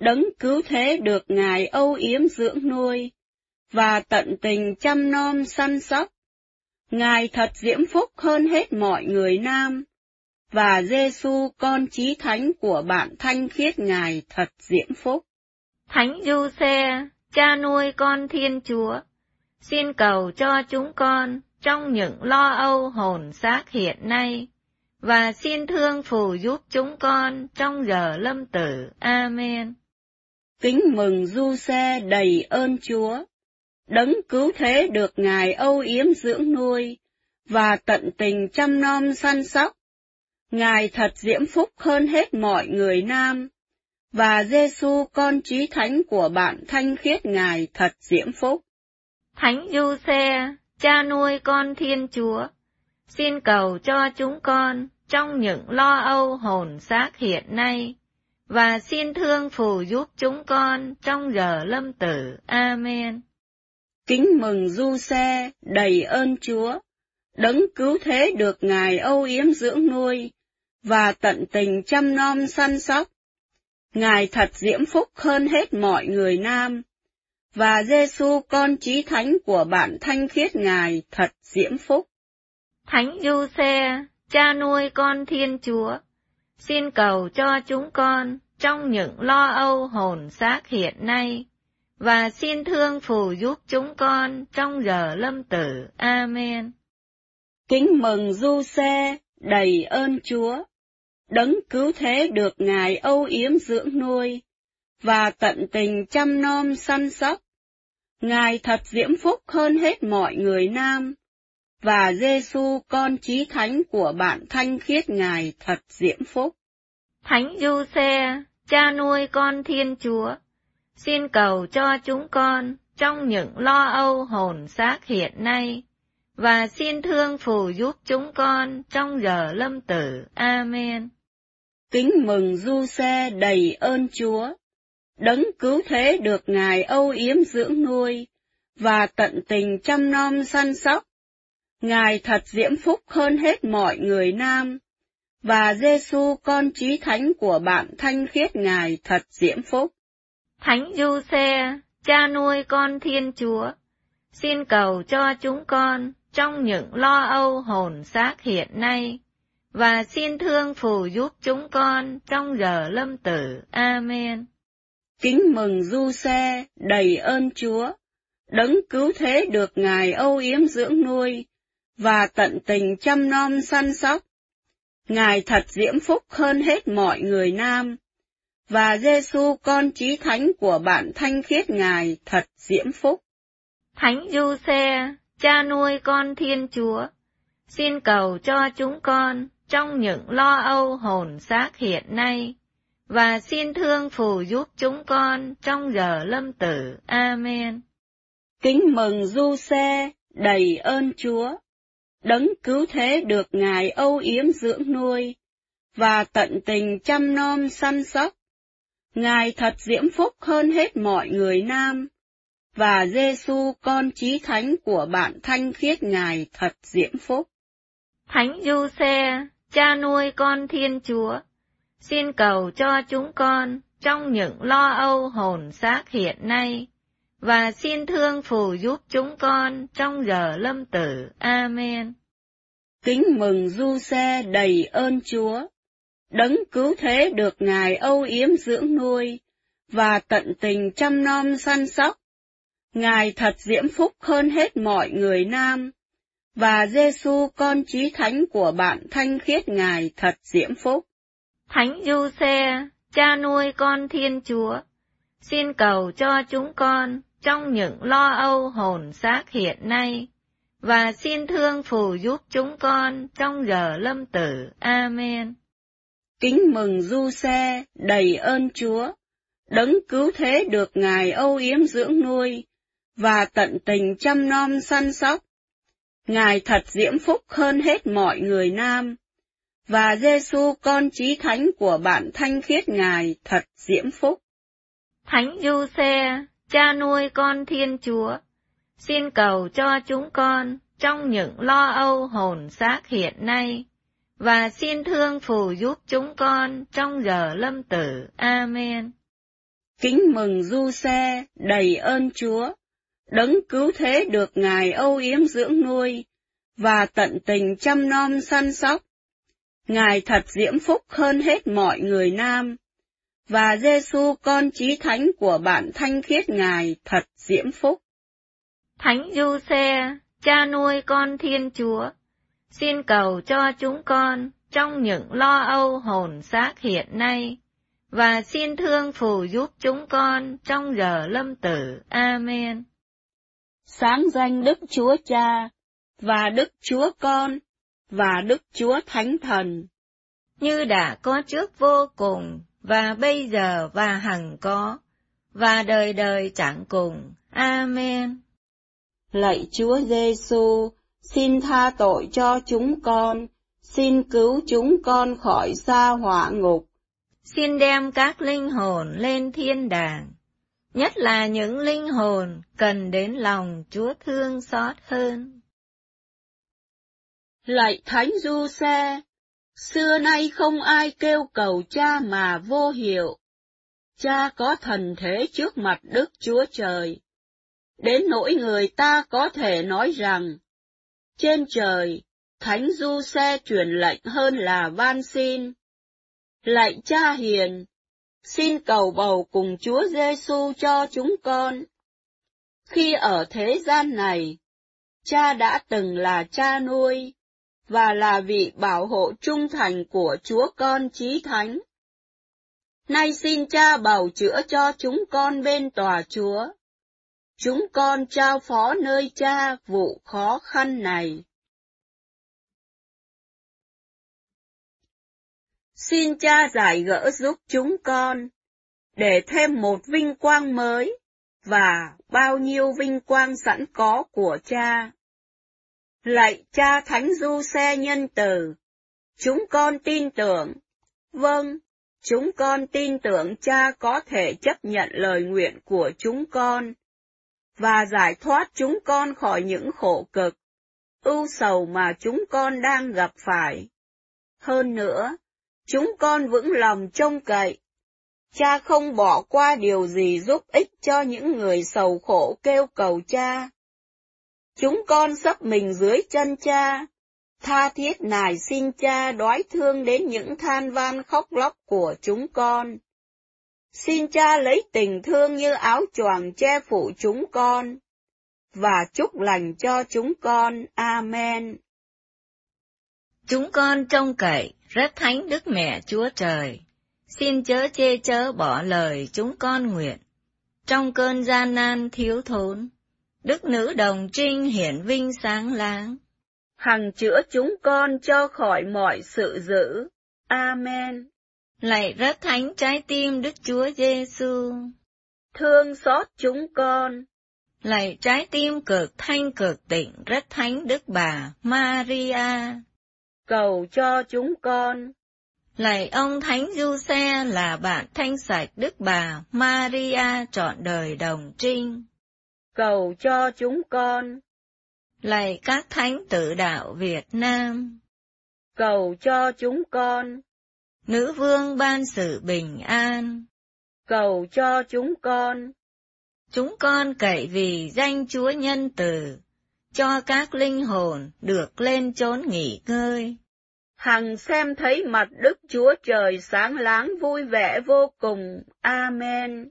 đấng cứu thế được Ngài âu yếm dưỡng nuôi, và tận tình chăm nom săn sóc. Ngài thật diễm phúc hơn hết mọi người nam, và Giêsu con chí thánh của bạn thanh khiết Ngài thật diễm phúc. Thánh Du Xe, cha nuôi con Thiên Chúa, xin cầu cho chúng con trong những lo âu hồn xác hiện nay, và xin thương phù giúp chúng con trong giờ lâm tử. Amen. Kính mừng Du Xe đầy ơn Chúa, đấng cứu thế được Ngài âu yếm dưỡng nuôi, và tận tình chăm nom săn sóc. Ngài thật diễm phúc hơn hết mọi người nam, và Giêsu con trí thánh của bạn thanh khiết Ngài thật diễm phúc. Thánh Du Xe, cha nuôi con Thiên Chúa, xin cầu cho chúng con trong những lo âu hồn xác hiện nay, và xin thương phù giúp chúng con trong giờ lâm tử. Amen. Kính mừng Du Xe, đầy ơn Chúa, đấng cứu thế được Ngài âu yếm dưỡng nuôi, và tận tình chăm nom săn sóc. Ngài thật diễm phúc hơn hết mọi người nam, và Giêsu con chí thánh của bạn thanh khiết Ngài thật diễm phúc. Thánh Du Xe, cha nuôi con Thiên Chúa, xin cầu cho chúng con trong những lo âu hồn xác hiện nay, và xin thương phù giúp chúng con trong giờ lâm tử. Amen. Kính mừng Du Xe, đầy ơn Chúa, đấng cứu thế được Ngài âu yếm dưỡng nuôi, và tận tình chăm nom săn sóc. Ngài thật diễm phúc hơn hết mọi người nam, và Giêsu con chí thánh của bạn thanh khiết Ngài thật diễm phúc. Thánh Du Xe, cha nuôi con Thiên Chúa, xin cầu cho chúng con trong những lo âu hồn xác hiện nay, và xin thương phù giúp chúng con trong giờ lâm tử. Amen. Kính mừng Du Xe đầy ơn Chúa, đấng cứu thế được Ngài âu yếm dưỡng nuôi, và tận tình chăm nom săn sóc. Ngài thật diễm phúc hơn hết mọi người nam, và Giêsu con trí thánh của bạn thanh khiết Ngài thật diễm phúc. Thánh Du Xe, cha nuôi con Thiên Chúa, xin cầu cho chúng con trong những lo âu hồn xác hiện nay, và xin thương phù giúp chúng con trong giờ lâm tử. Amen. Kính mừng Du Xe, đầy ơn Chúa, đấng cứu thế được Ngài âu yếm dưỡng nuôi, và tận tình chăm nom săn sóc. Ngài thật diễm phúc hơn hết mọi người nam, và Giêsu con trí thánh của bạn thanh khiết Ngài thật diễm phúc. Thánh Du Xe, cha nuôi con Thiên Chúa, xin cầu cho chúng con trong những lo âu hồn xác hiện nay, và xin thương phù giúp chúng con trong giờ lâm tử. Amen. Kính mừng Du Xe, đầy ơn Chúa, đấng cứu thế được Ngài âu yếm dưỡng nuôi, và tận tình chăm nom săn sóc. Ngài thật diễm phúc hơn hết mọi người nam, và Giêsu con chí thánh của bạn thanh khiết Ngài thật diễm phúc. Thánh Du Xe, cha nuôi con Thiên Chúa, xin cầu cho chúng con trong những lo âu hồn xác hiện nay, và xin thương phù giúp chúng con trong giờ lâm tử. Amen. Kính mừng Du Xe đầy ơn Chúa, đấng cứu thế được Ngài âu yếm dưỡng nuôi, và tận tình chăm nom săn sóc. Ngài thật diễm phúc hơn hết mọi người nam, và Giêsu con chí thánh của bạn thanh khiết Ngài thật diễm phúc. Thánh Du Xe, cha nuôi con Thiên Chúa, xin cầu cho chúng con trong những lo âu hồn xác hiện nay, và xin thương phù giúp chúng con trong giờ lâm tử. Amen. Kính mừng Du Xe, đầy ơn Chúa, đấng cứu thế được Ngài âu yếm dưỡng nuôi, và tận tình chăm nom săn sóc. Ngài thật diễm phúc hơn hết mọi người nam, và Giêsu con chí thánh của bạn thanh khiết Ngài thật diễm phúc. Thánh Du Xe, cha nuôi con Thiên Chúa, xin cầu cho chúng con trong những lo âu hồn xác hiện nay, và xin thương phù giúp chúng con trong giờ lâm tử. Amen. Kính mừng Du Xe, đầy ơn Chúa, đấng cứu thế được Ngài âu yếm dưỡng nuôi, và tận tình chăm nom săn sóc. Ngài thật diễm phúc hơn hết mọi người nam, và Giêsu con chí thánh của bạn thanh khiết Ngài thật diễm phúc. Thánh Du Xe, cha nuôi con Thiên Chúa, xin cầu cho chúng con trong những lo âu hồn xác hiện nay, và xin thương phù giúp chúng con trong giờ lâm tử. Amen. Sáng danh Đức Chúa Cha, và Đức Chúa Con, và Đức Chúa Thánh Thần. Như đã có trước vô cùng, và bây giờ và hằng có, và đời đời chẳng cùng. Amen. Lạy Chúa Giêsu, xin tha tội cho chúng con, xin cứu chúng con khỏi xa hỏa ngục. Xin đem các linh hồn lên thiên đàng, nhất là những linh hồn cần đến lòng Chúa thương xót hơn. Lạy Thánh Du Xe, xưa nay không ai kêu cầu cha mà vô hiệu. Cha có thần thế trước mặt Đức Chúa Trời. Đến nỗi người ta có thể nói rằng, trên trời, Thánh Du Xe truyền lệnh hơn là van xin. Lạy cha hiền, xin cầu bầu cùng Chúa Giêsu cho chúng con. Khi ở thế gian này, cha đã từng là cha nuôi, và là vị bảo hộ trung thành của Chúa Con Chí Thánh. Nay xin Cha bảo chữa cho chúng con bên tòa Chúa. Chúng con trao phó nơi Cha vụ khó khăn này. Xin Cha giải gỡ giúp chúng con, để thêm một vinh quang mới, và bao nhiêu vinh quang sẵn có của Cha. Lạy Cha Thánh Du Xe Nhân Từ, chúng con tin tưởng, vâng, chúng con tin tưởng Cha có thể chấp nhận lời nguyện của chúng con, và giải thoát chúng con khỏi những khổ cực, ưu sầu mà chúng con đang gặp phải. Hơn nữa, chúng con vững lòng trông cậy. Cha không bỏ qua điều gì giúp ích cho những người sầu khổ kêu cầu cha. Chúng con sắp mình dưới chân cha, tha thiết nài xin cha đói thương đến những than van khóc lóc của chúng con. Xin cha lấy tình thương như áo choàng che phủ chúng con, và chúc lành cho chúng con. Amen. Chúng con trông cậy rất thánh Đức Mẹ Chúa Trời, xin chớ chê chớ bỏ lời chúng con nguyện. Trong cơn gian nan thiếu thốn, Đức Nữ Đồng Trinh hiển vinh sáng láng. Hằng chữa chúng con cho khỏi mọi sự dữ. Amen. Lạy rất thánh trái tim Đức Chúa Giêsu, thương xót chúng con. Lạy trái tim cực thanh cực tịnh rất thánh Đức Bà Maria, cầu cho chúng con. Lạy ông Thánh Du Xe là bạn thanh sạch Đức Bà Maria trọn đời đồng trinh. Cầu cho chúng con. Lạy các thánh tử đạo Việt Nam. Cầu cho chúng con. Nữ vương ban sự bình an. Cầu cho chúng con. Chúng con cậy vì danh Chúa nhân từ, cho các linh hồn được lên chốn nghỉ ngơi. Hằng xem thấy mặt Đức Chúa Trời sáng láng vui vẻ vô cùng. Amen.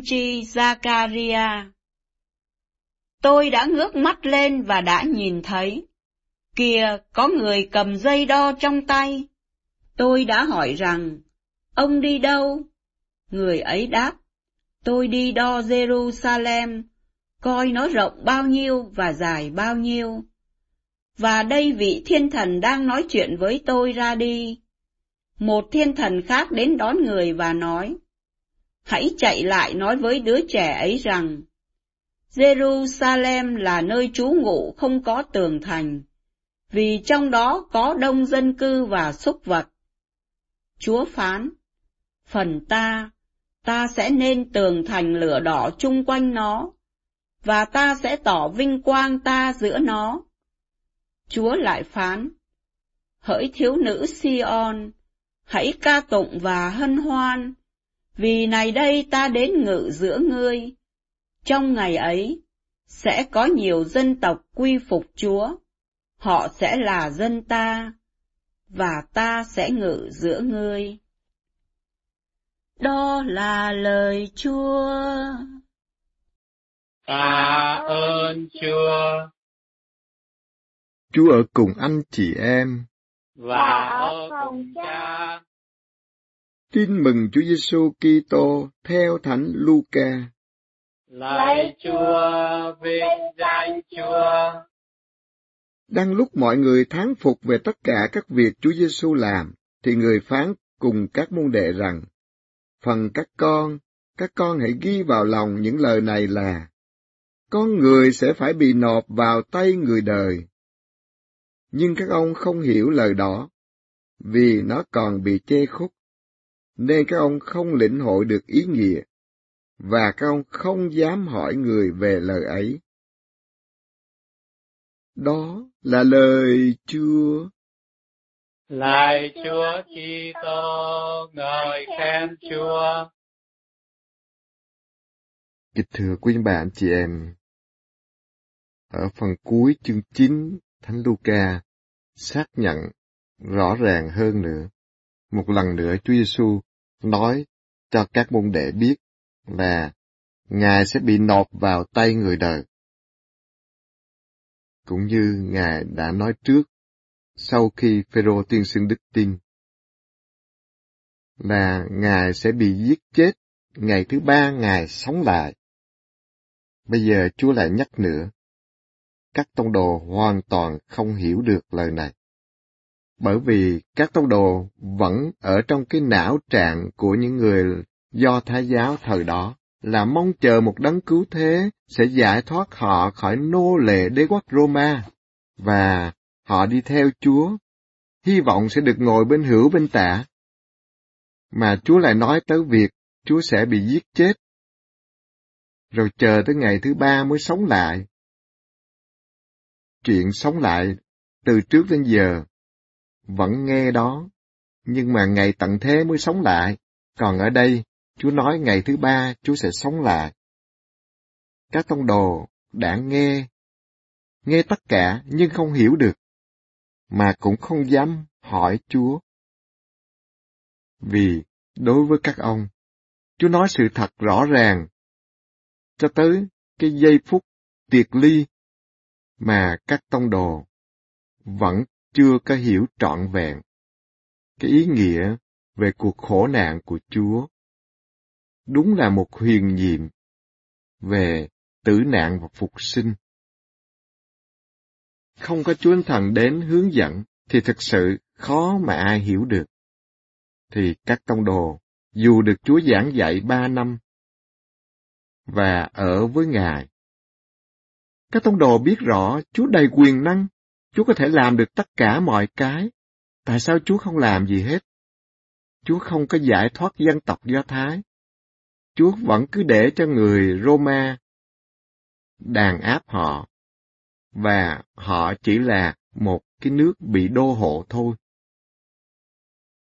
Tiên tri Zakaria Tôi đã ngước mắt lên và đã nhìn thấy. Kìa, có người cầm dây đo trong tay. Tôi đã hỏi rằng, ông đi đâu? Người ấy đáp, tôi đi đo Jerusalem, coi nó rộng bao nhiêu và dài bao nhiêu. Và đây vị thiên thần đang nói chuyện với tôi ra đi. Một thiên thần khác đến đón người và nói, hãy chạy lại nói với đứa trẻ ấy rằng, Jerusalem là nơi trú ngụ không có tường thành, vì trong đó có đông dân cư và súc vật. Chúa phán, phần ta, ta sẽ nên tường thành lửa đỏ chung quanh nó, và ta sẽ tỏ vinh quang ta giữa nó. Chúa lại phán, hỡi thiếu nữ Sion, hãy ca tụng và hân hoan, vì này đây ta đến ngự giữa ngươi. Trong ngày ấy, sẽ có nhiều dân tộc quy phục Chúa, họ sẽ là dân ta, và ta sẽ ngự giữa ngươi. Đó là lời Chúa. Tạ ơn Chúa Chúa ở cùng anh chị em. và ở cùng cha. Tin mừng Chúa Giêsu Kitô theo Thánh Luca. Lạy Chúa, vinh danh Chúa. Đang lúc mọi người thán phục về tất cả các việc Chúa Giêsu làm, thì người phán cùng các môn đệ rằng, phần các con, các con hãy ghi vào lòng những lời này là, con người sẽ phải bị nộp vào tay người đời. Nhưng các ông không hiểu lời đó, vì nó còn bị chê khúc, nên các ông không lĩnh hội được ý nghĩa, và các ông không dám hỏi người về lời ấy. Đó là lời Chúa. Lạy Chúa Kitô, ngợi khen Chúa. Kính thưa quý bạn chị em, ở phần cuối chương 9 Thánh Luca xác nhận rõ ràng hơn nữa. Một lần nữa Chúa Giêsu nói cho các môn đệ biết là Ngài sẽ bị nộp vào tay người đời. Cũng như Ngài đã nói trước sau khi Phêrô tiên xưng đức tin là Ngài sẽ bị giết chết, ngày thứ ba Ngài sống lại. Bây giờ Chúa lại nhắc nữa, các tông đồ hoàn toàn không hiểu được lời này. Bởi vì các tông đồ vẫn ở trong cái não trạng của những người do Thái giáo thời đó là mong chờ một đấng cứu thế sẽ giải thoát họ khỏi nô lệ đế quốc Roma, và họ đi theo Chúa, hy vọng sẽ được ngồi bên hữu bên tả. Mà Chúa lại nói tới việc Chúa sẽ bị giết chết, rồi chờ tới ngày thứ ba mới sống lại. Chuyện sống lại từ trước đến giờ vẫn nghe đó, nhưng mà ngày tận thế mới sống lại, còn ở đây Chúa nói ngày thứ ba Chúa sẽ sống lại. Các tông đồ đã nghe, nghe tất cả nhưng không hiểu được, mà cũng không dám hỏi Chúa. Vì đối với các ông, Chúa nói sự thật rõ ràng, cho tới cái giây phút tiệt ly mà các tông đồ vẫn chưa có hiểu trọn vẹn cái ý nghĩa về cuộc khổ nạn của Chúa đúng là một huyền nhiệm về tử nạn và phục sinh. Không có Chúa Thần đến hướng dẫn thì thực sự khó mà ai hiểu được. Thì các tông đồ, dù được Chúa giảng dạy ba năm và ở với Ngài, các tông đồ biết rõ Chúa đầy quyền năng, Chúa có thể làm được tất cả mọi cái. Tại sao Chúa không làm gì hết? Chúa không có giải thoát dân tộc Do Thái. Chúa vẫn cứ để cho người Roma đàn áp họ, và họ chỉ là một cái nước bị đô hộ thôi.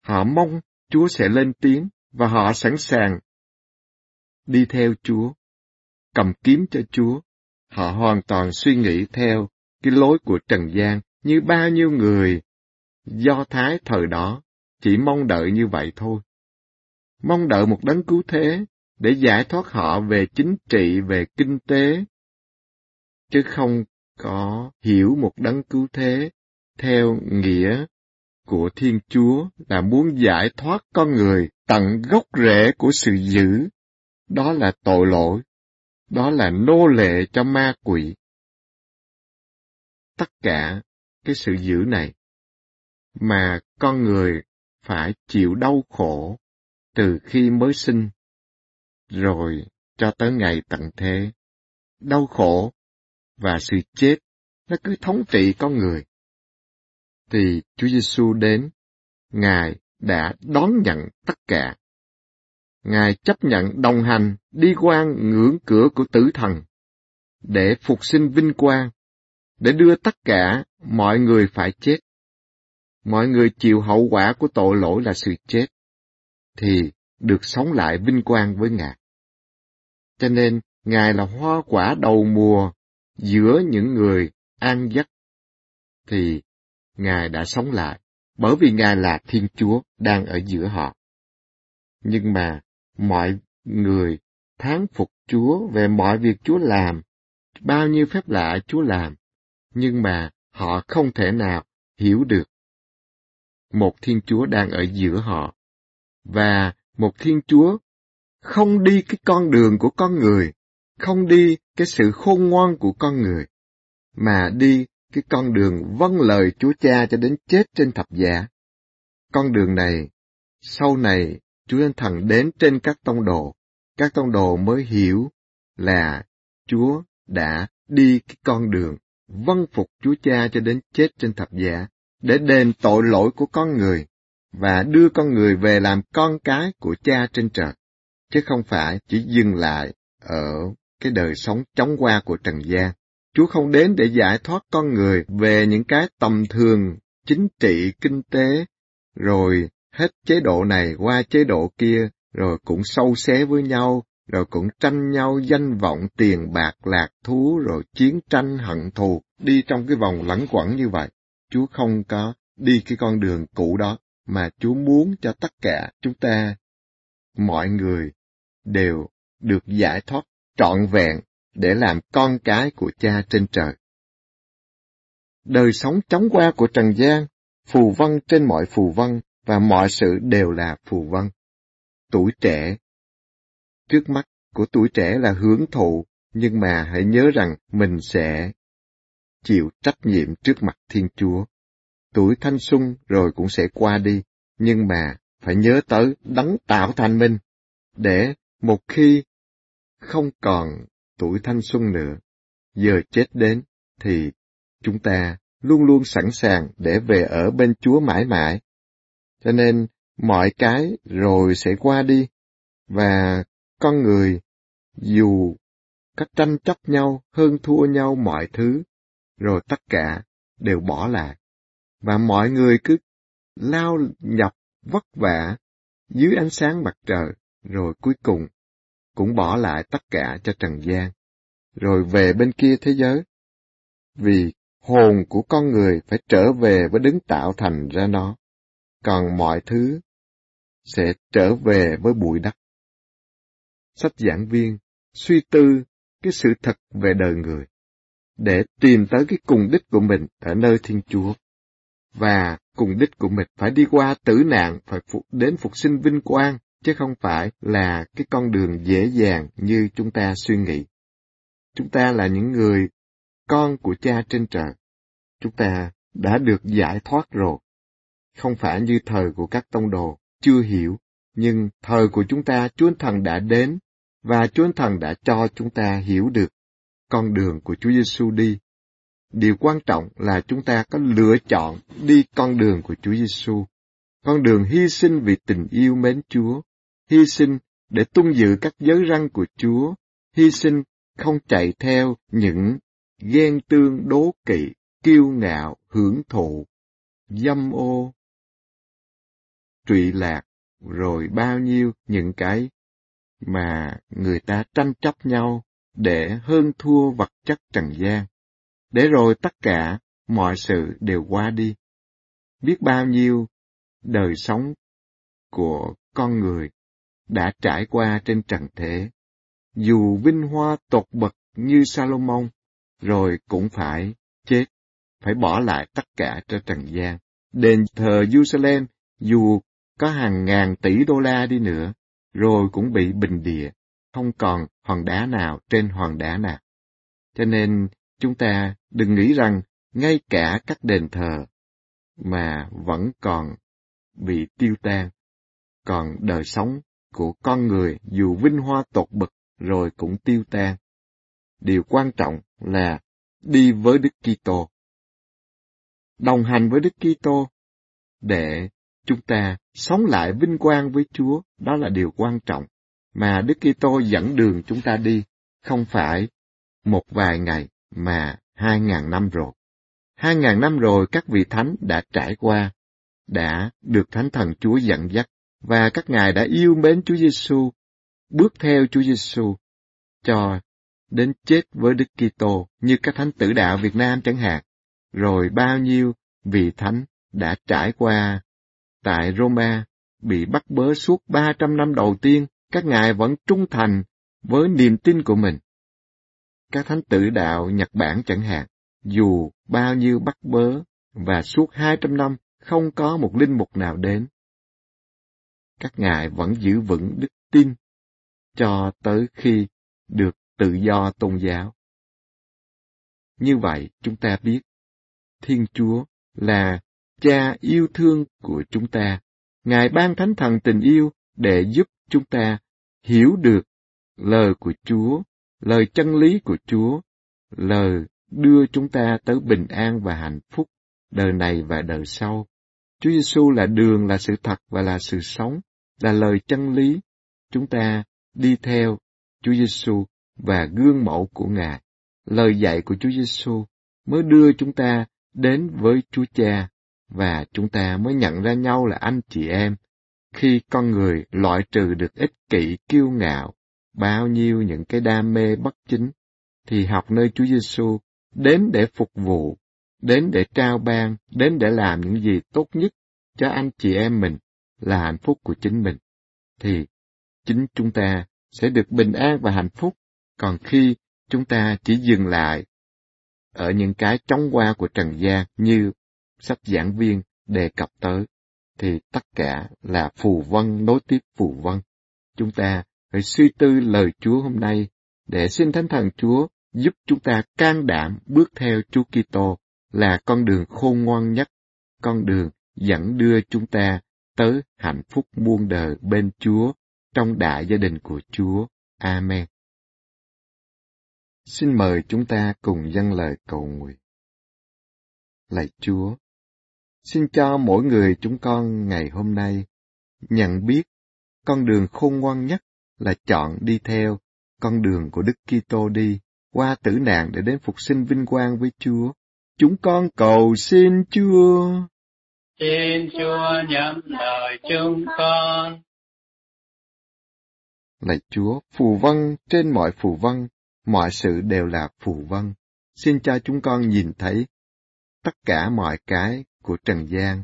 Họ mong Chúa sẽ lên tiếng và họ sẵn sàng đi theo Chúa, cầm kiếm cho Chúa. Họ hoàn toàn suy nghĩ theo cái lối của Trần gian như bao nhiêu người do Thái thời đó chỉ mong đợi như vậy thôi. Mong đợi một đấng cứu thế để giải thoát họ về chính trị, về kinh tế, chứ không có hiểu một đấng cứu thế theo nghĩa của Thiên Chúa là muốn giải thoát con người tận gốc rễ của sự dữ. Đó là tội lỗi, đó là nô lệ cho ma quỷ. Tất cả cái sự dữ này mà con người phải chịu đau khổ từ khi mới sinh, rồi cho tới ngày tận thế. Đau khổ và sự chết nó cứ thống trị con người. Thì Chúa Giêsu đến, Ngài đã đón nhận tất cả. Ngài chấp nhận đồng hành đi qua ngưỡng cửa của tử thần để phục sinh vinh quang, để đưa tất cả mọi người phải chết. Mọi người chịu hậu quả của tội lỗi là sự chết, thì được sống lại vinh quang với Ngài. Cho nên, Ngài là hoa quả đầu mùa giữa những người an giấc, thì Ngài đã sống lại, bởi vì Ngài là Thiên Chúa đang ở giữa họ. Nhưng mà mọi người tháng phục Chúa về mọi việc Chúa làm, bao nhiêu phép lạ Chúa làm, nhưng mà họ không thể nào hiểu được. Một Thiên Chúa đang ở giữa họ, và một Thiên Chúa không đi cái con đường của con người, không đi cái sự khôn ngoan của con người, mà đi cái con đường vâng lời Chúa Cha cho đến chết trên thập giá. Con đường này, sau này Chúa Thánh Thần đến trên các tông đồ, các tông đồ mới hiểu là Chúa đã đi cái con đường vâng phục Chúa Cha cho đến chết trên thập giá, để đền tội lỗi của con người, và đưa con người về làm con cái của Cha trên trời, chứ không phải chỉ dừng lại ở cái đời sống chóng qua của Trần gian. Chúa không đến để giải thoát con người về những cái tầm thường, chính trị, kinh tế, rồi hết chế độ này qua chế độ kia, rồi cũng sâu xé với nhau, rồi cũng tranh nhau danh vọng tiền bạc lạc thú, rồi chiến tranh hận thù, đi trong cái vòng lẩn quẩn như vậy. Chúa không có đi cái con đường cũ đó, mà Chúa muốn cho tất cả chúng ta, mọi người, đều được giải thoát trọn vẹn để làm con cái của cha trên trời. Đời sống chóng qua của Trần gian, phù vân trên mọi phù vân và mọi sự đều là phù vân. Tuổi trẻ Trước mắt của tuổi trẻ là hưởng thụ, nhưng mà hãy nhớ rằng mình sẽ chịu trách nhiệm trước mặt Thiên Chúa. Tuổi thanh xuân rồi cũng sẽ qua đi, nhưng mà phải nhớ tới đấng tạo thành mình, để một khi không còn tuổi thanh xuân nữa, giờ chết đến thì chúng ta luôn luôn sẵn sàng để về ở bên Chúa mãi mãi. Cho nên mọi cái rồi sẽ qua đi, và con người dù cách tranh chấp nhau hơn thua nhau mọi thứ, rồi tất cả đều bỏ lại. Và mọi người cứ lao nhập vất vả dưới ánh sáng mặt trời, rồi cuối cùng cũng bỏ lại tất cả cho trần gian, rồi về bên kia thế giới. Vì hồn của con người phải trở về với đứng tạo thành ra nó, còn mọi thứ sẽ trở về với bụi đất. Sách giảng viên suy tư cái sự thật về đời người, để tìm tới cái cùng đích của mình ở nơi Thiên Chúa. Và cùng đích của mình phải đi qua tử nạn, phải phục, đến phục sinh vinh quang, chứ không phải là cái con đường dễ dàng như chúng ta suy nghĩ. Chúng ta là những người con của cha trên trời. Chúng ta đã được giải thoát rồi. Không phải như thời của các tông đồ, chưa hiểu, nhưng thời của chúng ta Chúa Thần đã đến và Chúa Thần đã cho chúng ta hiểu được con đường của Chúa Giêsu đi. Điều quan trọng là chúng ta có lựa chọn đi con đường của Chúa Giêsu, con đường hy sinh vì tình yêu mến Chúa, hy sinh để tuân giữ các giới răng của Chúa, hy sinh không chạy theo những ghen tương đố kỵ, kiêu ngạo, hưởng thụ, dâm ô, trụy lạc, rồi bao nhiêu những cái mà người ta tranh chấp nhau để hơn thua vật chất trần gian, để rồi tất cả mọi sự đều qua đi. Biết bao nhiêu đời sống của con người đã trải qua trên trần thế. Dù vinh hoa tột bậc như Salomon, rồi cũng phải chết, phải bỏ lại tất cả cho trần gian. Đền thờ Jerusalem, dù có hàng ngàn tỷ đô la đi nữa, rồi cũng bị bình địa, không còn hòn đá nào trên hòn đá nào. Cho nên chúng ta đừng nghĩ rằng ngay cả các đền thờ mà vẫn còn bị tiêu tan, còn đời sống của con người dù vinh hoa tột bậc rồi cũng tiêu tan. Điều quan trọng là đi với Đức Kitô, đồng hành với Đức Kitô để chúng ta sống lại vinh quang với Chúa, đó là điều quan trọng mà Đức Kitô dẫn đường chúng ta đi, không phải một vài ngày mà hai ngàn năm rồi. Hai ngàn năm rồi các vị thánh đã trải qua, đã được Thánh Thần Chúa dẫn dắt, và các ngài đã yêu mến Chúa Giêsu, bước theo Chúa Giêsu cho đến chết với Đức Kitô như các thánh tử đạo Việt Nam chẳng hạn. Rồi bao nhiêu vị thánh đã trải qua tại Roma bị bắt bớ suốt 300 năm đầu tiên, các ngài vẫn trung thành với niềm tin của mình. Các thánh tử đạo Nhật Bản chẳng hạn, dù bao nhiêu bắt bớ và suốt 200 năm không có một linh mục nào đến. Các ngài vẫn giữ vững đức tin cho tới khi được tự do tôn giáo. Như vậy, chúng ta biết, Thiên Chúa là cha yêu thương của chúng ta. Ngài ban thánh thần tình yêu để giúp chúng ta hiểu được lời của Chúa, lời chân lý của Chúa, lời đưa chúng ta tới bình an và hạnh phúc đời này và đời sau. Chúa Giêsu là đường, là sự thật và là sự sống, là lời chân lý. Chúng ta đi theo Chúa Giêsu và gương mẫu của Ngài. Lời dạy của Chúa Giêsu mới đưa chúng ta đến với Chúa Cha và chúng ta mới nhận ra nhau là anh chị em. Khi con người loại trừ được ích kỷ, kiêu ngạo, bao nhiêu những cái đam mê bất chính, thì học nơi Chúa Giêsu đến để phục vụ, đến để trao ban, đến để làm những gì tốt nhất cho anh chị em mình là hạnh phúc của chính mình, thì chính chúng ta sẽ được bình an và hạnh phúc. Còn khi chúng ta chỉ dừng lại ở những cái chóng qua của trần gian như sách giảng viên đề cập tới, thì tất cả là phù vân nối tiếp phù vân. Chúng ta phải suy tư lời Chúa hôm nay để xin Thánh Thần Chúa giúp chúng ta can đảm bước theo Chúa Kitô là con đường khôn ngoan nhất, con đường dẫn đưa chúng ta tới hạnh phúc muôn đời bên Chúa trong đại gia đình của Chúa. Amen. Xin mời chúng ta cùng dâng lời cầu nguyện. Lạy Chúa, xin cho mỗi người chúng con ngày hôm nay nhận biết con đường khôn ngoan nhất là chọn đi theo con đường của Đức Kitô đi qua tử nạn để đến phục sinh vinh quang với Chúa. Chúng con cầu xin Chúa. Xin Chúa nhắm lời chúng con. Lạy Chúa, phù vân trên mọi phù vân, mọi sự đều là phù vân. Xin cho chúng con nhìn thấy tất cả mọi cái của trần gian,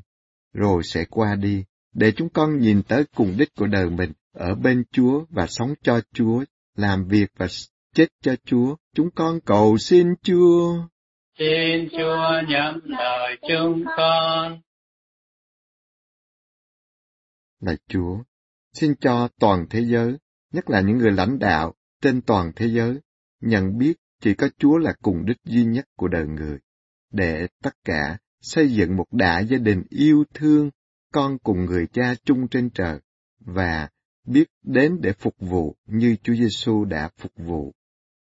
rồi sẽ qua đi, để chúng con nhìn tới cùng đích của đời mình ở bên Chúa và sống cho Chúa, làm việc và chết cho Chúa. Chúng con cầu xin Chúa. Xin Chúa nhắm lời chúng con. Lạy Chúa, xin cho toàn thế giới, nhất là những người lãnh đạo trên toàn thế giới, nhận biết chỉ có Chúa là cùng đích duy nhất của đời người, để tất cả xây dựng một đại gia đình yêu thương con cùng người cha chung trên trời và biết đến để phục vụ như Chúa Giêsu đã phục vụ.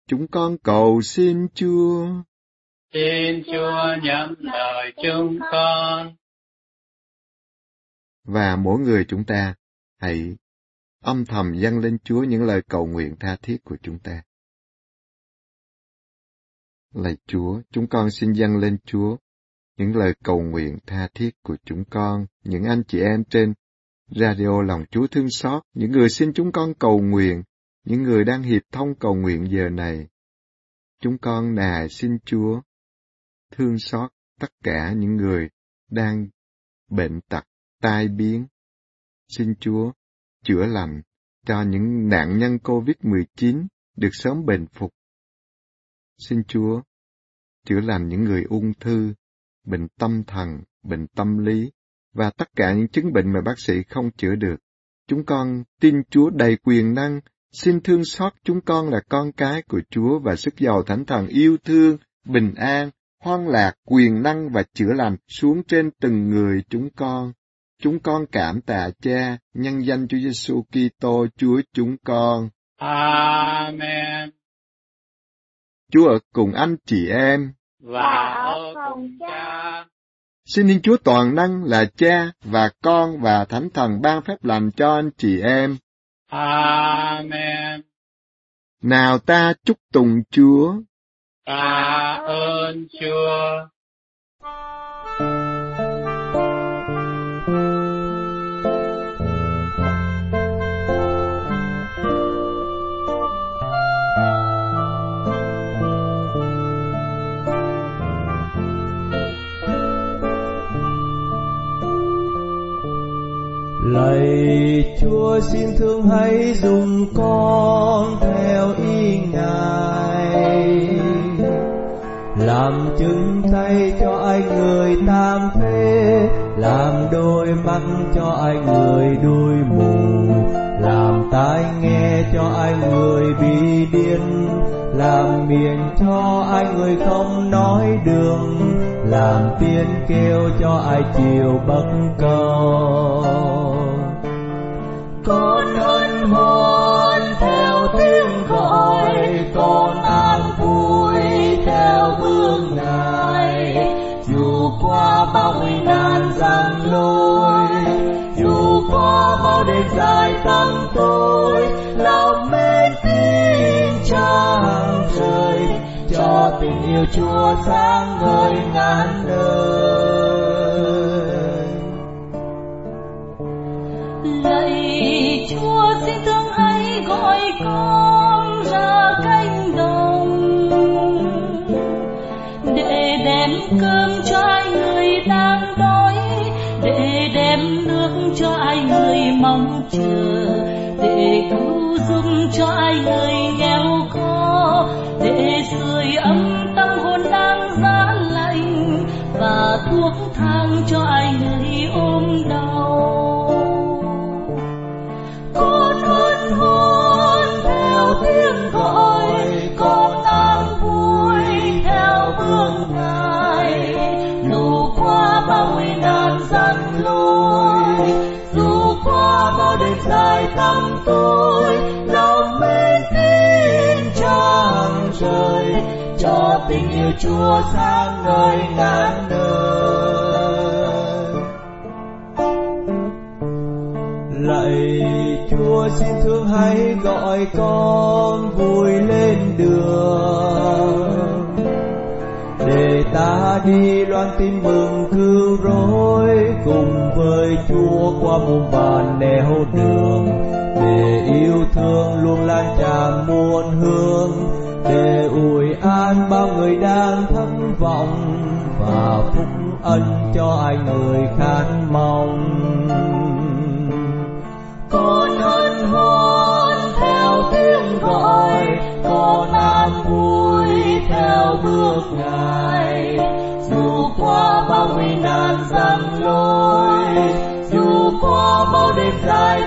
Chúng con cầu xin Chúa. Xin Chúa nhắm lời chúng con. Và mỗi người chúng ta hãy âm thầm dâng lên Chúa những lời cầu nguyện tha thiết của chúng ta. Lạy Chúa, chúng con xin dâng lên Chúa những lời cầu nguyện tha thiết của chúng con, những anh chị em trên radio lòng Chúa thương xót, những người xin chúng con cầu nguyện, những người đang hiệp thông cầu nguyện giờ này. Chúng con nài xin Chúa thương xót tất cả những người đang bệnh tật, tai biến. Xin Chúa chữa lành cho những nạn nhân COVID-19 được sớm bình phục. Xin Chúa chữa lành những người ung thư, bệnh tâm thần, bệnh tâm lý và tất cả những chứng bệnh mà bác sĩ không chữa được. Chúng con tin Chúa đầy quyền năng, xin thương xót chúng con là con cái của Chúa và sức giàu thánh thần yêu thương, bình an, hoan lạc, quyền năng và chữa lành xuống trên từng người chúng con. Chúng con cảm tạ Cha, nhân danh Chúa Giêsu Kitô, Chúa chúng con. Amen. Chúa ở cùng anh chị em. Và ở cùng cha. Xin Thiên Chúa toàn năng là Cha và Con và Thánh Thần ban phép lành cho anh chị em. Amen. Nào ta chúc tùng Chúa. Tạ ơn Chúa. Lạy Chúa xin thương hãy dùng con theo ý Ngài. Làm chứng tay cho ai người tam phế, Làm đôi mắt cho ai người đôi mù, Làm tai nghe cho ai người bị điên, Làm miệng cho ai người không nói đường. Làm tiếng kêu cho ai chiều bất cầu con hân hoan theo tiếng gọi, con an vui theo bước ngài dù qua bao nguy nan gian lối, dù qua bao đêm dài tăng tôi lòng mê tin trang trời cho tình yêu chúa sáng ngời ngàn đời. Lạy chúa xin thương hãy gọi con ra cánh đồng, để đem cơm cho ai người đang đói, để đem nước cho ai người mong chờ, để cứu giúp cho ai người nghèo khó để sưởi ấm tâm hồn đang giá lạnh và thuốc thang cho ai người ôm đau. Con hân hoan theo tiếng gọi con đang vui theo bước ngài. Dù qua bao nguy nan gian lối, dù qua bao đêm dài tăm tối cho tình yêu chúa sáng ngời ngàn đời lạy chúa xin thương hãy gọi con vui lên đường. Để ta đi loan tin mừng cứu rỗi cùng với chúa qua muôn vàn nẻo đường. Để yêu thương luôn lan tràn muôn hương. Để ủi an bao người đang thất vọng và phúc ân cho ai người khát mong. Con hân hoan theo tiếng gọi con an vui theo bước ngài. Dù qua bao nguy nan gian lối, dù qua bao đêm dài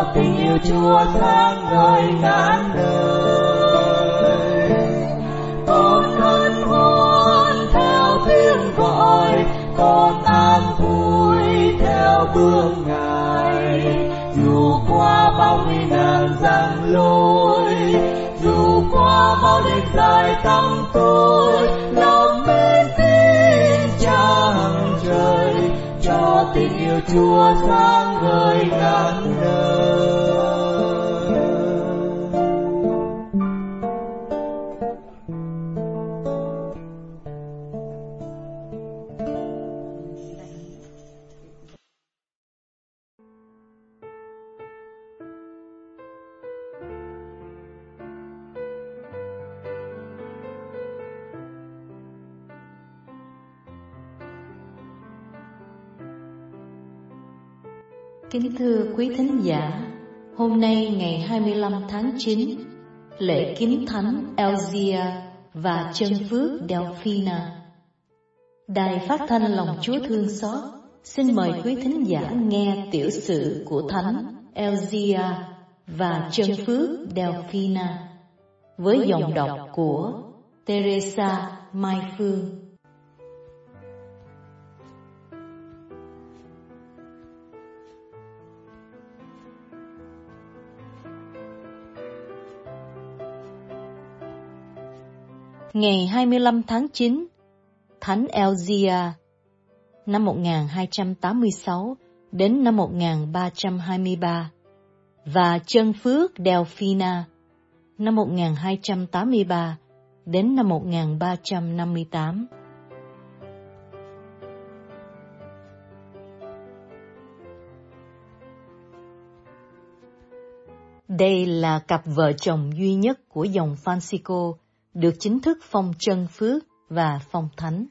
cho tình yêu chúa tháng ngời ngàn đời. Con hân hoan theo tiếng gọi, con an vui theo bước ngài. Dù qua bao nguy nan gian lối, dù qua bao đêm dài tâm tối lòng mê tin chẳng trời, cho tình yêu chúa sáng ngời ngàn đời. Kính thưa quý thính giả, hôm nay ngày 25 tháng 9, lễ kính thánh Elzia và chân phước Delphina. Đài phát thanh lòng Chúa thương xót xin mời quý thính giả nghe tiểu sử của thánh Elzia và chân phước Delphina với giọng đọc của Teresa Mai Phương. Ngày 25 tháng 9, Thánh Elzia, năm 1286 đến năm 1323, và Chân Phước Delphina, năm 1283 đến năm 1358. Đây là cặp vợ chồng duy nhất của dòng Francisco được chính thức phong chân phước và phong thánh.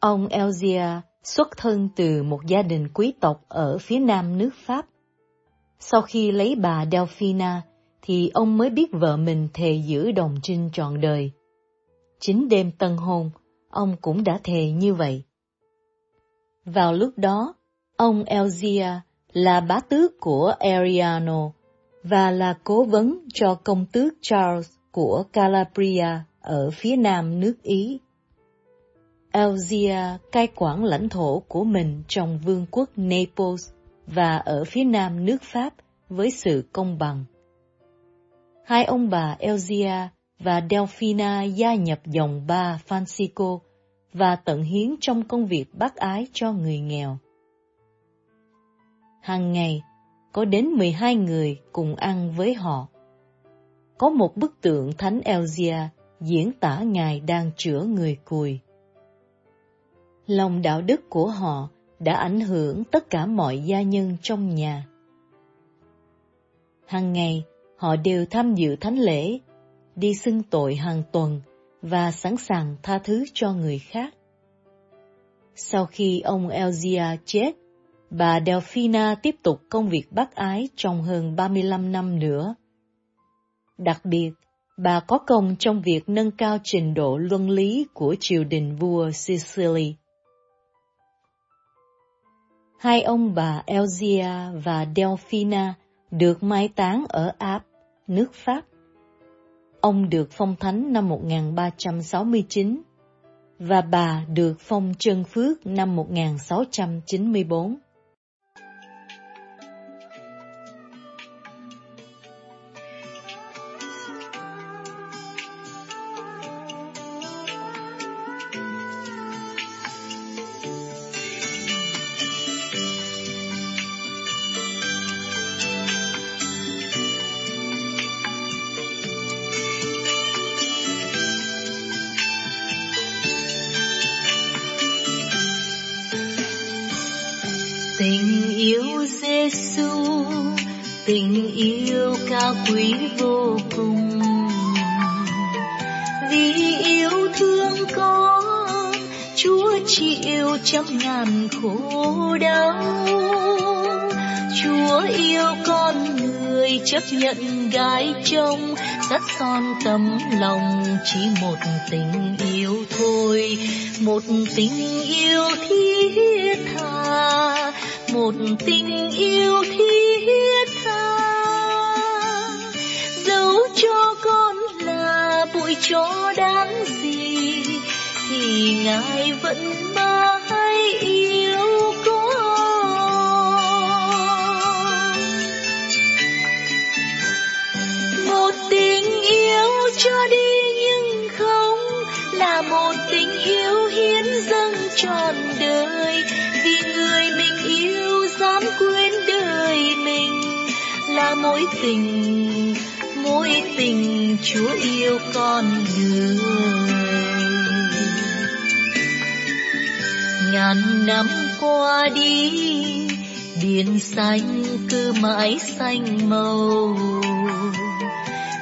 Ông Elzia xuất thân từ một gia đình quý tộc ở phía nam nước Pháp. Sau khi lấy bà Delphina, thì ông mới biết vợ mình thề giữ đồng trinh trọn đời. Chính đêm tân hôn, ông cũng đã thề như vậy. Vào lúc đó, ông Elzia là bá tước của Ariano và là cố vấn cho công tước Charles của Calabria ở phía nam nước Ý. Elzia cai quản lãnh thổ của mình trong vương quốc Naples và ở phía nam nước Pháp với sự công bằng. Hai ông bà Elzia và Delphina gia nhập dòng ba Francisco và tận hiến trong công việc bác ái cho người nghèo. Hàng ngày, có đến 12 người cùng ăn với họ. Có một bức tượng Thánh Elzia diễn tả Ngài đang chữa người cùi. Lòng đạo đức của họ đã ảnh hưởng tất cả mọi gia nhân trong nhà. Hàng ngày, họ đều tham dự thánh lễ, đi xưng tội hàng tuần và sẵn sàng tha thứ cho người khác. Sau khi ông Elzia chết, bà Delphina tiếp tục công việc bác ái trong hơn 35 năm nữa. Đặc biệt, bà có công trong việc nâng cao trình độ luân lý của triều đình vua Sicily. Hai ông bà Elzia và Delphina được mai táng ở Áp, nước Pháp. Ông được phong thánh năm 1369 và bà được phong chân phước năm 1694. Yêu cao quý vô cùng. Vì yêu thương con, Chúa chịu trăm ngàn khổ đau. Chúa yêu con người chấp nhận gái trông sắt son tấm lòng chỉ một tình yêu thôi. Một tình yêu thiết tha, một tình yêu cho đáng gì thì ngài vẫn mãi yêu con một tình yêu cho đi nhưng không là một tình yêu hiến dâng trọn đời. Vì người mình yêu dám quên đời mình là mối tình chúa yêu con người. Ngàn năm qua đi, biển xanh cứ mãi xanh màu.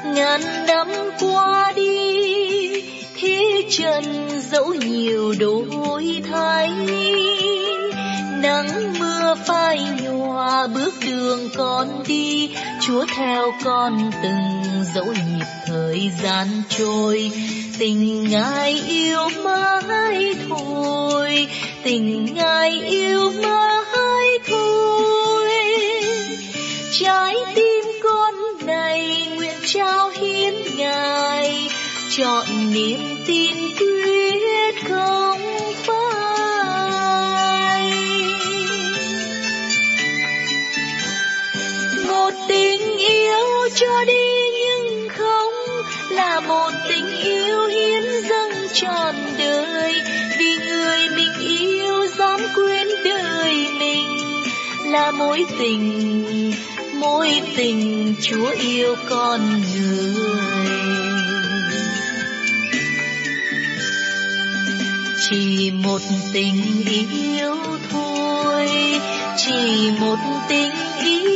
Ngàn năm qua đi, thế trần dẫu nhiều đổi thay. Nắng mưa phai nhòa bước đường con đi, chúa theo con từng dẫu nhiều thời gian trôi. Tình ngài yêu mãi thôi. Tình ngài yêu mãi thôi. Trái tim con này nguyện trao hiến ngài. Chọn niềm tin quyết không phai. Một tình yêu cho đi là một tình yêu hiến dâng trọn đời. Vì người mình yêu dám quên đời mình, là mối tình mối tình chúa yêu con người. Chỉ một tình yêu thôi, chỉ một tình yêu